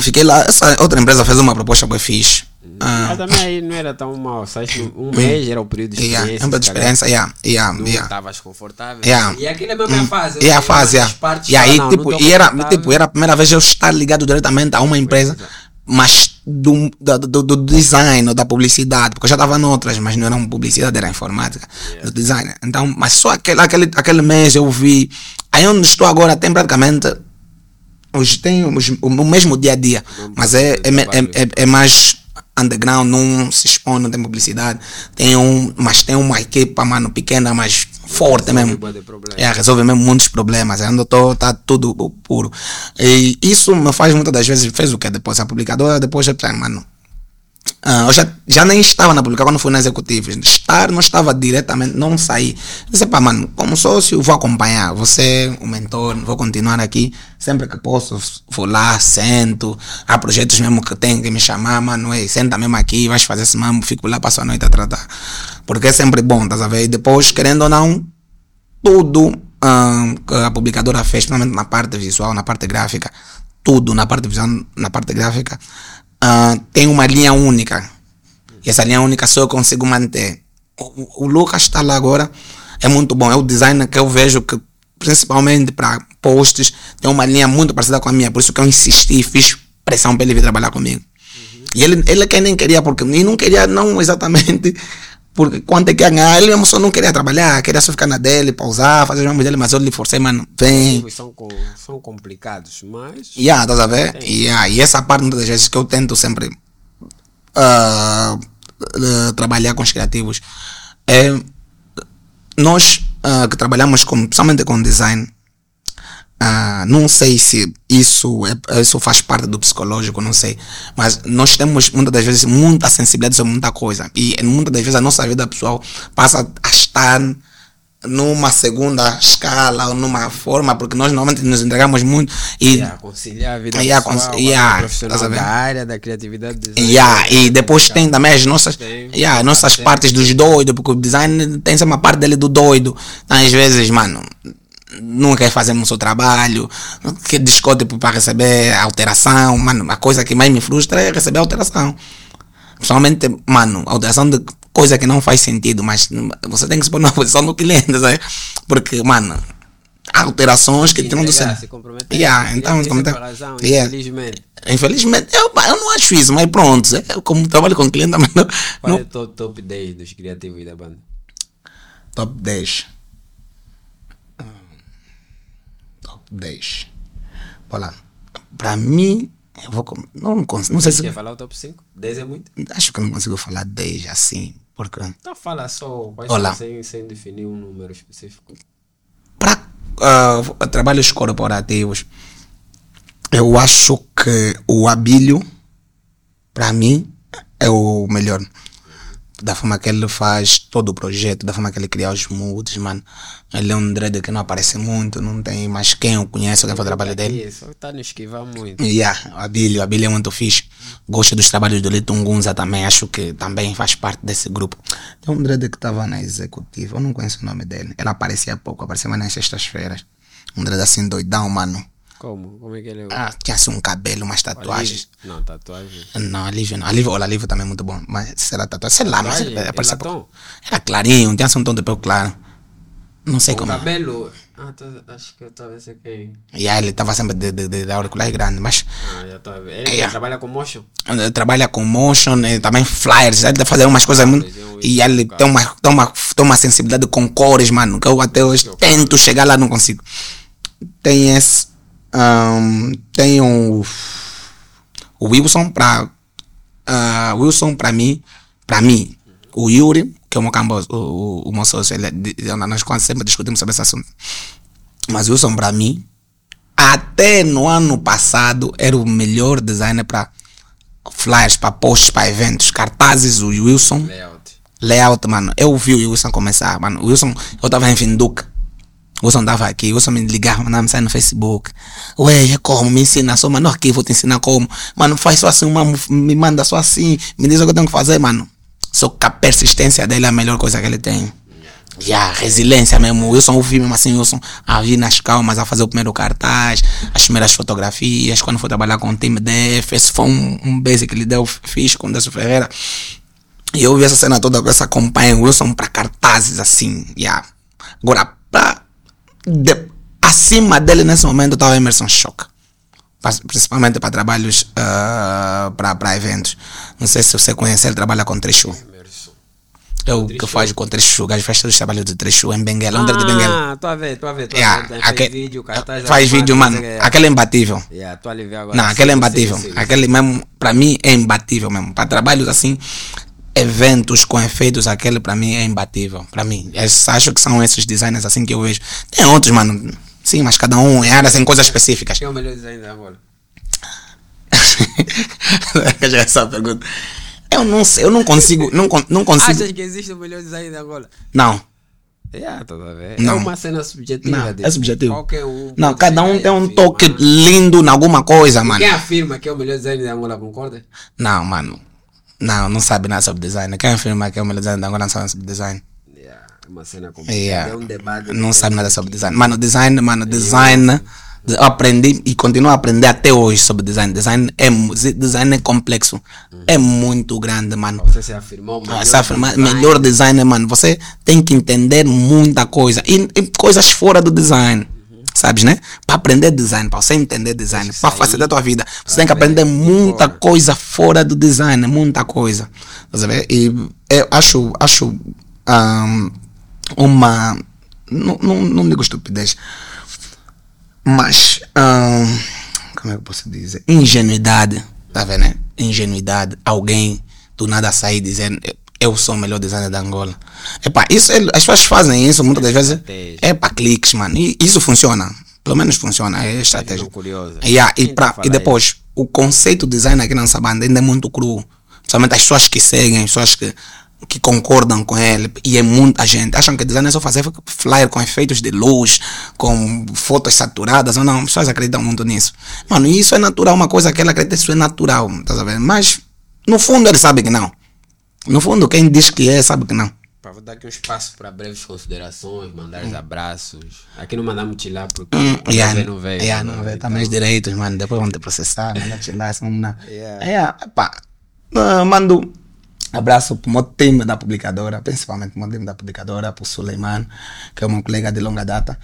fiquei lá. Essa outra empresa fez uma proposta bem fixe. Ah, Mas também aí não era tão mal. Saíste um mês, era o período de yeah, experiência. é uma se calhar. experiência, yeah, yeah, Não yeah. estavas confortável. Yeah. E aquilo é a mesma fase. E a fase, yeah. partes E aí, tipo, não e era, tipo, era a primeira vez eu estar ligado diretamente a uma empresa, mas do, do, do, do design ou da publicidade, porque eu já estava noutras, mas não era uma publicidade, era informática, do design. Então, mas só aquele, aquele, aquele mês eu vi. Aí onde estou agora tem praticamente. Os, tem os, o mesmo dia a dia, mas é, é, é, é, é mais underground, não se expõe, não tem publicidade. Tem um, mas tem uma equipa, mano, pequena, mas forte Resolve mesmo. É, resolve mesmo muitos problemas. Ainda tô, tá tudo puro. E isso me faz muitas das vezes, fez o que depois? A publicadora, depois mano. Ah, eu já, já nem estava na publicadora quando fui na executiva. Estar não estava diretamente, não saí. Disse, pá, mano, como sócio, vou acompanhar. Você, o mentor, vou continuar aqui. Sempre que posso, vou lá, sento. Há projetos mesmo que tem que me chamar, mano. Ei, senta mesmo aqui, vais fazer esse mesmo. Fico lá, passo a noite a tratar. Porque é sempre bom, tá a ver? E depois, querendo ou não, tudo ahn, que a publicadora fez, principalmente na parte visual, na parte gráfica, tudo na parte visual, na parte gráfica, ahn, tem uma linha única. E essa linha única só eu consigo manter. O, o Lucas está lá agora, é muito bom. É o design que eu vejo que, principalmente para posts, tem uma linha muito parecida com a minha. Por isso que eu insisti e fiz pressão para ele vir trabalhar comigo. E ele, ele que nem queria, porque e não queria, não exatamente Porque quanto é que ia ganhar? Ele mesmo só não queria trabalhar, queria só ficar na dele, pausar, fazer os mesmos dele, mas eu lhe forcei, mano, vem. Os São, com- são complicados, mas. Yeah, estás a ver? Yeah, e essa parte muitas das vezes que eu tento sempre ah, eh, trabalhar com os criativos é nós ah, que trabalhamos com, principalmente com design, ah, não sei se isso, é, isso faz parte do psicológico, não sei. Mas nós temos muitas das vezes muita sensibilidade sobre muita coisa. E muitas das vezes a nossa vida pessoal passa a estar numa segunda escala ou numa forma, porque nós normalmente nos entregamos muito e Yeah, conciliar a vida Yeah, pessoal, yeah, profissional ver? da área da criatividade. design. Yeah, e depois tem também as nossas, Tem. yeah, as nossas Tem. partes dos doidos, porque o design tem uma parte dele do doido. Então, às vezes, mano, não quer fazer o seu trabalho, que discute para receber alteração. Mano, a coisa que mais me frustra é receber alteração. Principalmente, mano, alteração de coisa que não faz sentido, mas você tem que se pôr na posição do cliente, sabe? Porque, mano, há alterações que tiram do entregar, cérebro. se comprometer. Yeah, Ele então, tem como sempre tem- razão, Yeah. infelizmente. Infelizmente, eu, eu não acho isso, mas pronto. Eu, como trabalho com cliente, também não, Qual não- é o top 10 dos criativos da banda? Top 10. Hum, Top 10. Olha lá. Pra mim, eu vou. Não, consigo, não sei se. Quer falar o top 5? 10 é muito? Acho que eu não consigo falar 10 assim. Porque. Então fala só Olá. sem, sem definir um número específico. Para ah, trabalhos corporativos, eu acho que o Abílio, para mim, é o melhor. Da forma que ele faz todo o projeto, da forma que ele cria os moods, mano. Ele é um dread que não aparece muito, não tem mais quem o conhece, quem faz o trabalho dele. Isso, tá no esquivar muito. Yeah, o Abílio, o Abílio é muito fixe. Gosto dos trabalhos do Lito Ngunza também, acho que também faz parte desse grupo. Tem um dread que estava na executiva, eu não conheço o nome dele. Ele aparecia pouco, aparecia mais nas sextas-feiras. Um dread assim doidão, mano. Como? Como é que ele é? Ah, tinha assim um cabelo, umas tatuagens. Não, tatuagem. Não, Alívio não. Alívio, olha, Alívio também é muito bom. Mas será tatuagem? Sei lá, mas ele aparecia Ele pouco. latão? Era clarinho, tinha assim um tom de pelo claro. Não sei O como. cabelo. Ah, tô, acho que eu tô a ver se é quem. E aí ele estava sempre de, de, de, de auricular grande, mas Ah, já tô a ver. Ele Yeah. trabalha com motion. Ele trabalha com motion, também flyers, ele fazer umas coisas muito. Flyers, eu- E ele tem uma, tem, uma, tem uma sensibilidade com cores, mano, que eu até hoje tento chegar lá, não consigo. Tem esse. Ahn, tem o. O Wilson pra. ah, Wilson pra mim. Pra mim. O Yuri, que é o meu cambo, o, o, o meu sócio, ele, é nós quase sempre discutimos sobre esse assunto. Mas o Wilson pra mim, até no ano passado, era o melhor designer para flyers, para posts, para eventos, cartazes, o Wilson, Layout. layout, mano. Eu vi o Wilson começar, mano. O Wilson, eu tava em Finduque. Wilson tava aqui, Wilson me ligava, mandava mensagem no Facebook. Ué, é como? Me ensina só, mano. Aqui, vou te ensinar como. Mano, faz só assim, mano, me manda só assim. Me diz o que eu tenho que fazer, mano. Só que a persistência dele é a melhor coisa que ele tem. E a resiliência mesmo. Wilson, eu vi mesmo assim, Wilson a vir nas calmas, a fazer o primeiro cartaz, as primeiras fotografias, quando foi trabalhar com o time DF, esse foi um, um que ele deu, fiz com o Décio Ferreira. E eu vi essa cena toda com essa companhia Wilson para cartazes assim. Yeah. Agora, pra, de- acima dele nesse momento estava Emerson Choque. Principalmente para trabalhos, para eventos. Não sei se você conhece, ele trabalha com Trechu. É o que faz com Trechu, o gajo faz todos os trabalhos de Trechu em Benguela, Londres de Benguela. Ah, tô a ver, tô a ver. Tô Yeah, a ver. Faz vídeo, cartaz. faz já vídeo, faz, mano. é. Aquele é imbatível. Yeah, tô a agora. Não, aquele é Sim, imbatível. sim, sim. Aquele mesmo, pra mim, é imbatível mesmo. Para trabalhos assim, eventos com efeitos, aquele pra mim é imbatível. Pra mim. Eu acho que são esses designers assim que eu vejo. Tem outros, mano. Sim, mas cada um em áreas, em coisas específicas. Quem é o melhor design da Angola? Já essa pergunta. Eu não sei, eu não consigo, não, não consigo. Achas que existe o melhor design da Angola? Não. Yeah, tô a ver. É Não. uma cena subjetiva. Não, de- é subjetivo. Qualquer um. Não, cada um tem um afirmar. toque lindo em alguma coisa, mano. Quem afirma que é o melhor design da Angola, concorda? Não, mano. Não, não sabe nada sobre design. Quem afirma que é o melhor design da Angola não sabe sobre design. Yeah, é uma cena complicada. Yeah. É um debate. Não sabe nada sobre design. Mano, design, mano, design. Eu aprendi e continuo a aprender até hoje sobre design. Design é, design é complexo. É muito grande, mano. Você se afirmou. Ah, Essa afirma- melhor design, mano. Você tem que entender muita coisa. E, e coisas fora do design. Sabes, né? Para aprender design, para você entender design, para facilitar a tua vida, você tem que aprender de muita coisa fora do design, muita coisa. Ver? E eu acho, acho ahm, uma. Não, não, não digo estupidez, mas. ahm, como é que eu posso dizer? Ingenuidade, tá vendo? né? Ingenuidade. Alguém do nada sair dizendo. "Eu- sou o melhor designer da Angola. Epá, isso, é- as pessoas fazem isso muitas das vezes. É para cliques, mano. E isso funciona. Pelo menos funciona. É estratégia. Yeah, e, pra, tá a e depois, o conceito de design aqui na nossa banda ainda é muito cru. Principalmente as pessoas que seguem, as pessoas que, que concordam com ele. E é muita gente. Acham que design é só fazer flyer com efeitos de luz, com fotos saturadas. Ou não, as pessoas acreditam muito nisso. Mano, isso é natural. Uma coisa que ela acredita, isso é natural. Tá sabendo? Mas, no fundo, ele sabe que não. No fundo, quem diz que é, sabe que não. Pá, vou dar aqui um espaço para breves considerações, mandar os abraços. Aqui não mandamos te lá porque Hum, yeah, não veio. yeah, não veio. Tá meus direitos, mano. Depois vão te processar, né? Te dar, são na... Yeah. Yeah, pá. Ah, mando abraço pro meu time da publicadora, principalmente pro meu time da publicadora, pro Suleiman, que é um colega de longa data.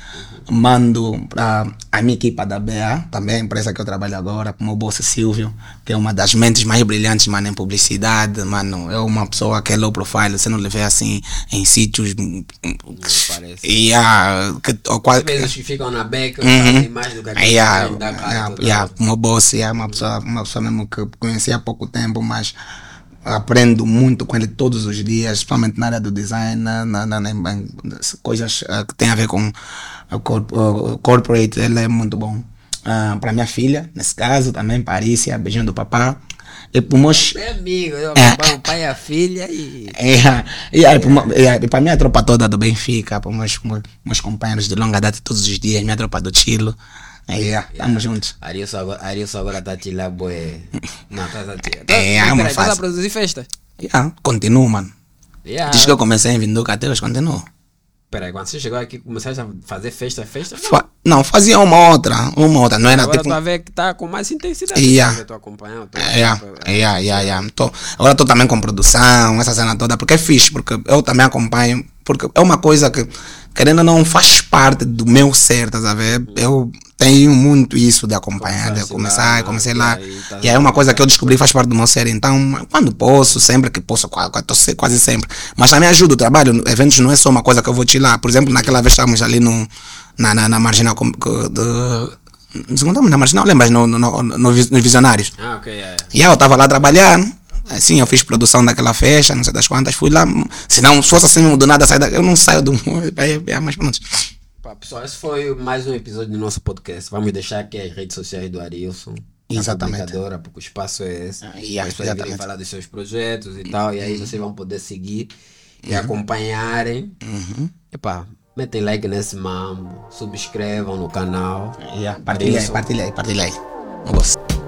Mando para a minha equipa da BA, também a empresa que eu trabalho agora, pro meu boss Silvio, que é uma das mentes mais brilhantes, mano, em publicidade, mano. É uma pessoa que é low profile, você não lhe vê assim em sítios. hum, parece. Yeah, que, ou quase, vezes que ficam na beca Uhum. fazem mais do que aquilo Yeah, que yeah, yeah, uma boss, yeah, uma, pessoa, uma pessoa mesmo que conheci há pouco tempo, mas aprendo muito com ele todos os dias, principalmente na área do design, na, na, na, na- coisas ah, que têm a ver com a corp- ah, corporate, ele é muito bom. para minha filha, nesse caso, também, Parícia, beijinho do papá. E para meus É amigo, eu É. o pai e a filha e. é, e aí, para minha tropa toda do Benfica, para meus, meus companheiros de longa data todos os dias, minha tropa do Chilo. Yeah, tamo juntos. Arielson agora, Arielson agora tá te lá, boé. Não, tá a te É, tá, é tá a fase. produzir festa? Yeah, continuo, mano. Yeah. Desde que eu comecei em Vinduca até hoje, continuo. Peraí, quando você chegou aqui, começaste a fazer festa, festa? Não. Fa- não, fazia uma outra, uma outra, não era Agora tipo... tu a ver que tá com mais intensidade. Yeah. Eu tô acompanhando. Tô Yeah, yeah, yeah, yeah. Tô, agora estou também com produção, essa cena toda, porque é fixe, porque eu também acompanho, porque é uma coisa que, querendo ou não, faz parte do meu ser, estás a ver? Eu tenho muito isso de acompanhar, de começar, lá, comecei e lá. aí tá- E aí é uma coisa que eu descobri faz parte do meu ser, então, quando posso, sempre que posso, quase sempre. Mas também ajuda o trabalho, eventos não é só uma coisa que eu vou te lá. Por exemplo, naquela vez estávamos ali no, na, na, na marginal do. Não estamos na marginal, lembras? No, no, no, nos Visionários. Ah, ok, é. E aí eu tava lá trabalhando. Assim, eu fiz produção daquela festa, não sei das quantas, fui lá. Se não se fosse assim, do nada sair daqui, eu não saio do. É, é, mas pronto. Pá, pessoal, esse foi mais um episódio do nosso podcast. Vamos deixar aqui as redes sociais do Arilson. Exatamente. porque o espaço é esse. Ah, yeah, As pessoas virem falar dos seus projetos e tal. E aí vocês vão poder seguir e acompanharem. Uhum. Epá, metem like nesse mambo, subscrevam no canal. Yeah, partilha aí, partilha aí, partilha aí. Um.